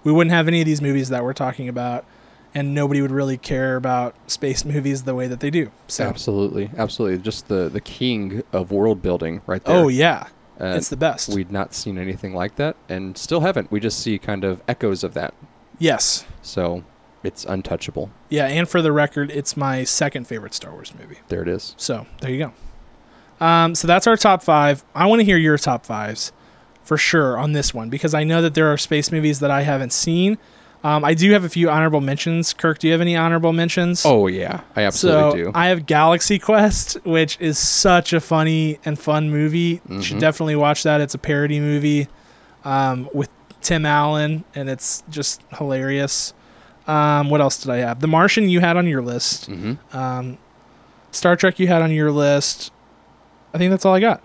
we wouldn't have any of these movies that we're talking about and nobody would really care about space movies the way that they do. So absolutely. Absolutely. Just the the king of world building right there. Oh yeah. And it's the best. we'd not seen anything like that and still haven't. We just see kind of echoes of that. Yes. So it's untouchable. Yeah and for the record it's my second favorite star wars movie. There it is. So there you go. Um, so that's our top five. I want to hear your top fives for sure on this one because I know that there are space movies that I haven't seen. Um, I do have a few honorable mentions. Kirk, do you have any honorable mentions? oh yeah i absolutely so do I have Galaxy Quest, which is such a funny and fun movie. You should Mhm. definitely watch that. It's a parody movie. um, with Tim Allen, and it's just hilarious. Um, what else did I have? The Martian you had on your list. Mm-hmm. Um, Star Trek you had on your list. I think that's all I got.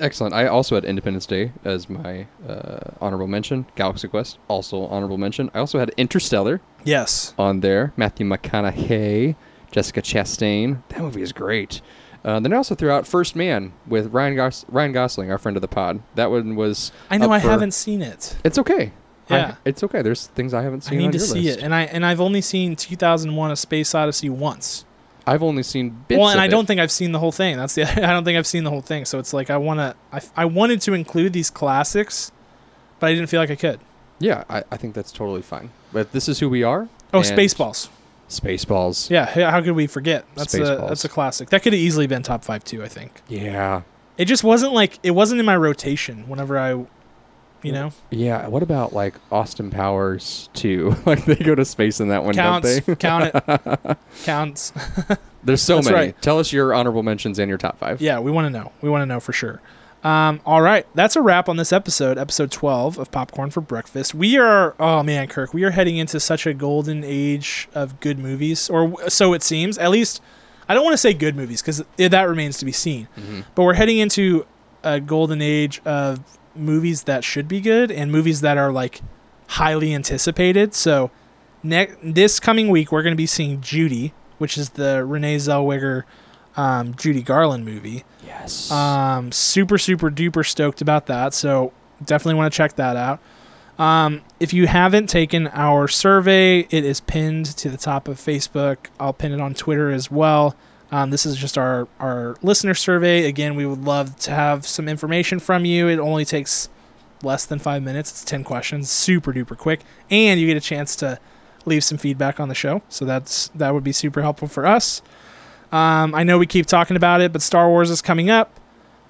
Excellent. I also had Independence Day as my uh, honorable mention. Galaxy Quest also honorable mention. I also had Interstellar Yes. on there. Matthew McConaughey, Jessica Chastain. That movie is great. Uh, then I also threw out First Man with Ryan Gos- Ryan Gosling, our friend of the pod. That one was. I know I for- haven't seen it. It's okay. I- Yeah. it's okay. There's things I haven't seen. I need on to your see list. it, and I and I've only seen 2001: A Space Odyssey once. I've only seen bits. well, and I it. don't think I've seen the whole thing. That's the (laughs) I don't think I've seen the whole thing. So it's like I want to I, I wanted to include these classics, but I didn't feel like I could. Yeah, I, I think that's totally fine. But this is who we are. Oh, Spaceballs. Spaceballs. Yeah, how could we forget? That's a Spaceballs. that's a classic. That could have easily been top 5 too, I think. Yeah. It just wasn't like it wasn't in my rotation whenever I you know. Yeah. What about like Austin Powers too? (laughs) like they go to space in that one, Counts. don't they? count it. (laughs) Counts. (laughs) There's so That's many. right. Tell us your honorable mentions and your top five. Yeah, we want to know. We want to know for sure. Um, all right, that's a wrap on this episode, episode 12 of Popcorn for Breakfast. We are, oh man, Kirk, we are heading into such a golden age of good movies, or so it seems. At least, I don't want to say good movies because that remains to be seen. Mhm. But we're heading into a golden age of movies that should be good and movies that are like highly anticipated. So, next this coming week, we're going to be seeing Judy, which is the Renee Zellweger, um, Judy Garland movie. Yes. Um, super, super duper stoked about that. So definitely want to check that out. Um, if you haven't taken our survey, it is pinned to the top of Facebook. I'll pin it on Twitter as well. Um, this is just our, our listener survey. Again, we would love to have some information from you. It only takes less than five minutes. It's 10 questions, super duper quick. And you get a chance to leave some feedback on the show. So that's that would be super helpful for us. Um, I know we keep talking about it, but Star Wars is coming up.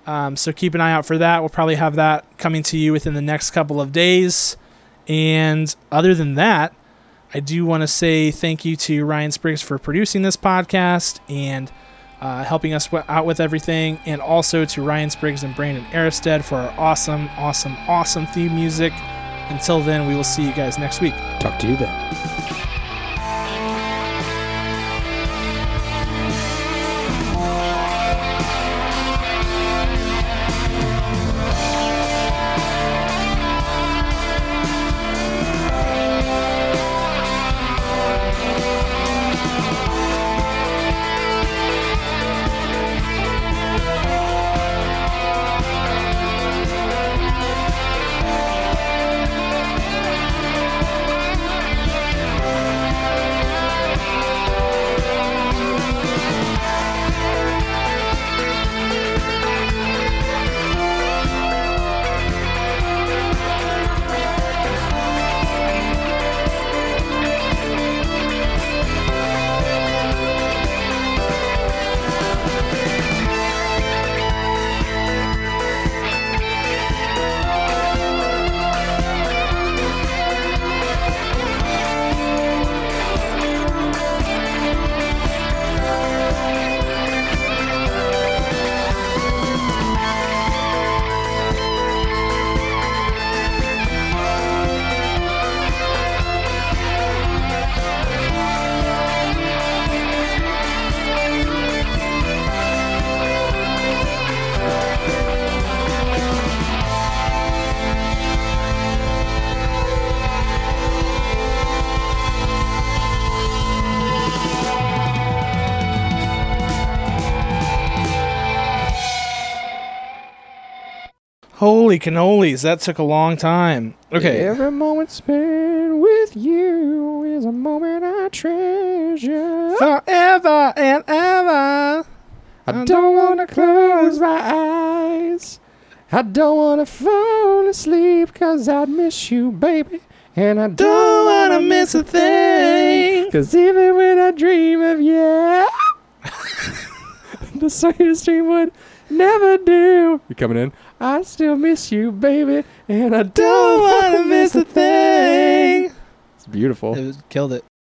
Um, so keep an eye out for that. We'll probably have that coming to you within the next couple of days. And other than that, I do want to say thank you to Ryan Spriggs for producing this podcast and uh, helping us out with everything, and also to Ryan Spriggs and Brandon Aristead for our awesome, awesome, awesome theme music. Until then, we will see you guys next week. Talk to you then. Cannolis, that took a long time. Okay. Every moment spent with you is a moment I treasure. Forever and ever. I don't want to close my eyes. I don't want to fall asleep cause I'd miss you, baby. And I don't, Don't wanna miss a thing. Cause even when I dream of you, (laughs) the sweetest dream would never do. You coming in? I still miss you, baby. And I don't, Don't wanna miss a thing. It's beautiful. It was, killed it.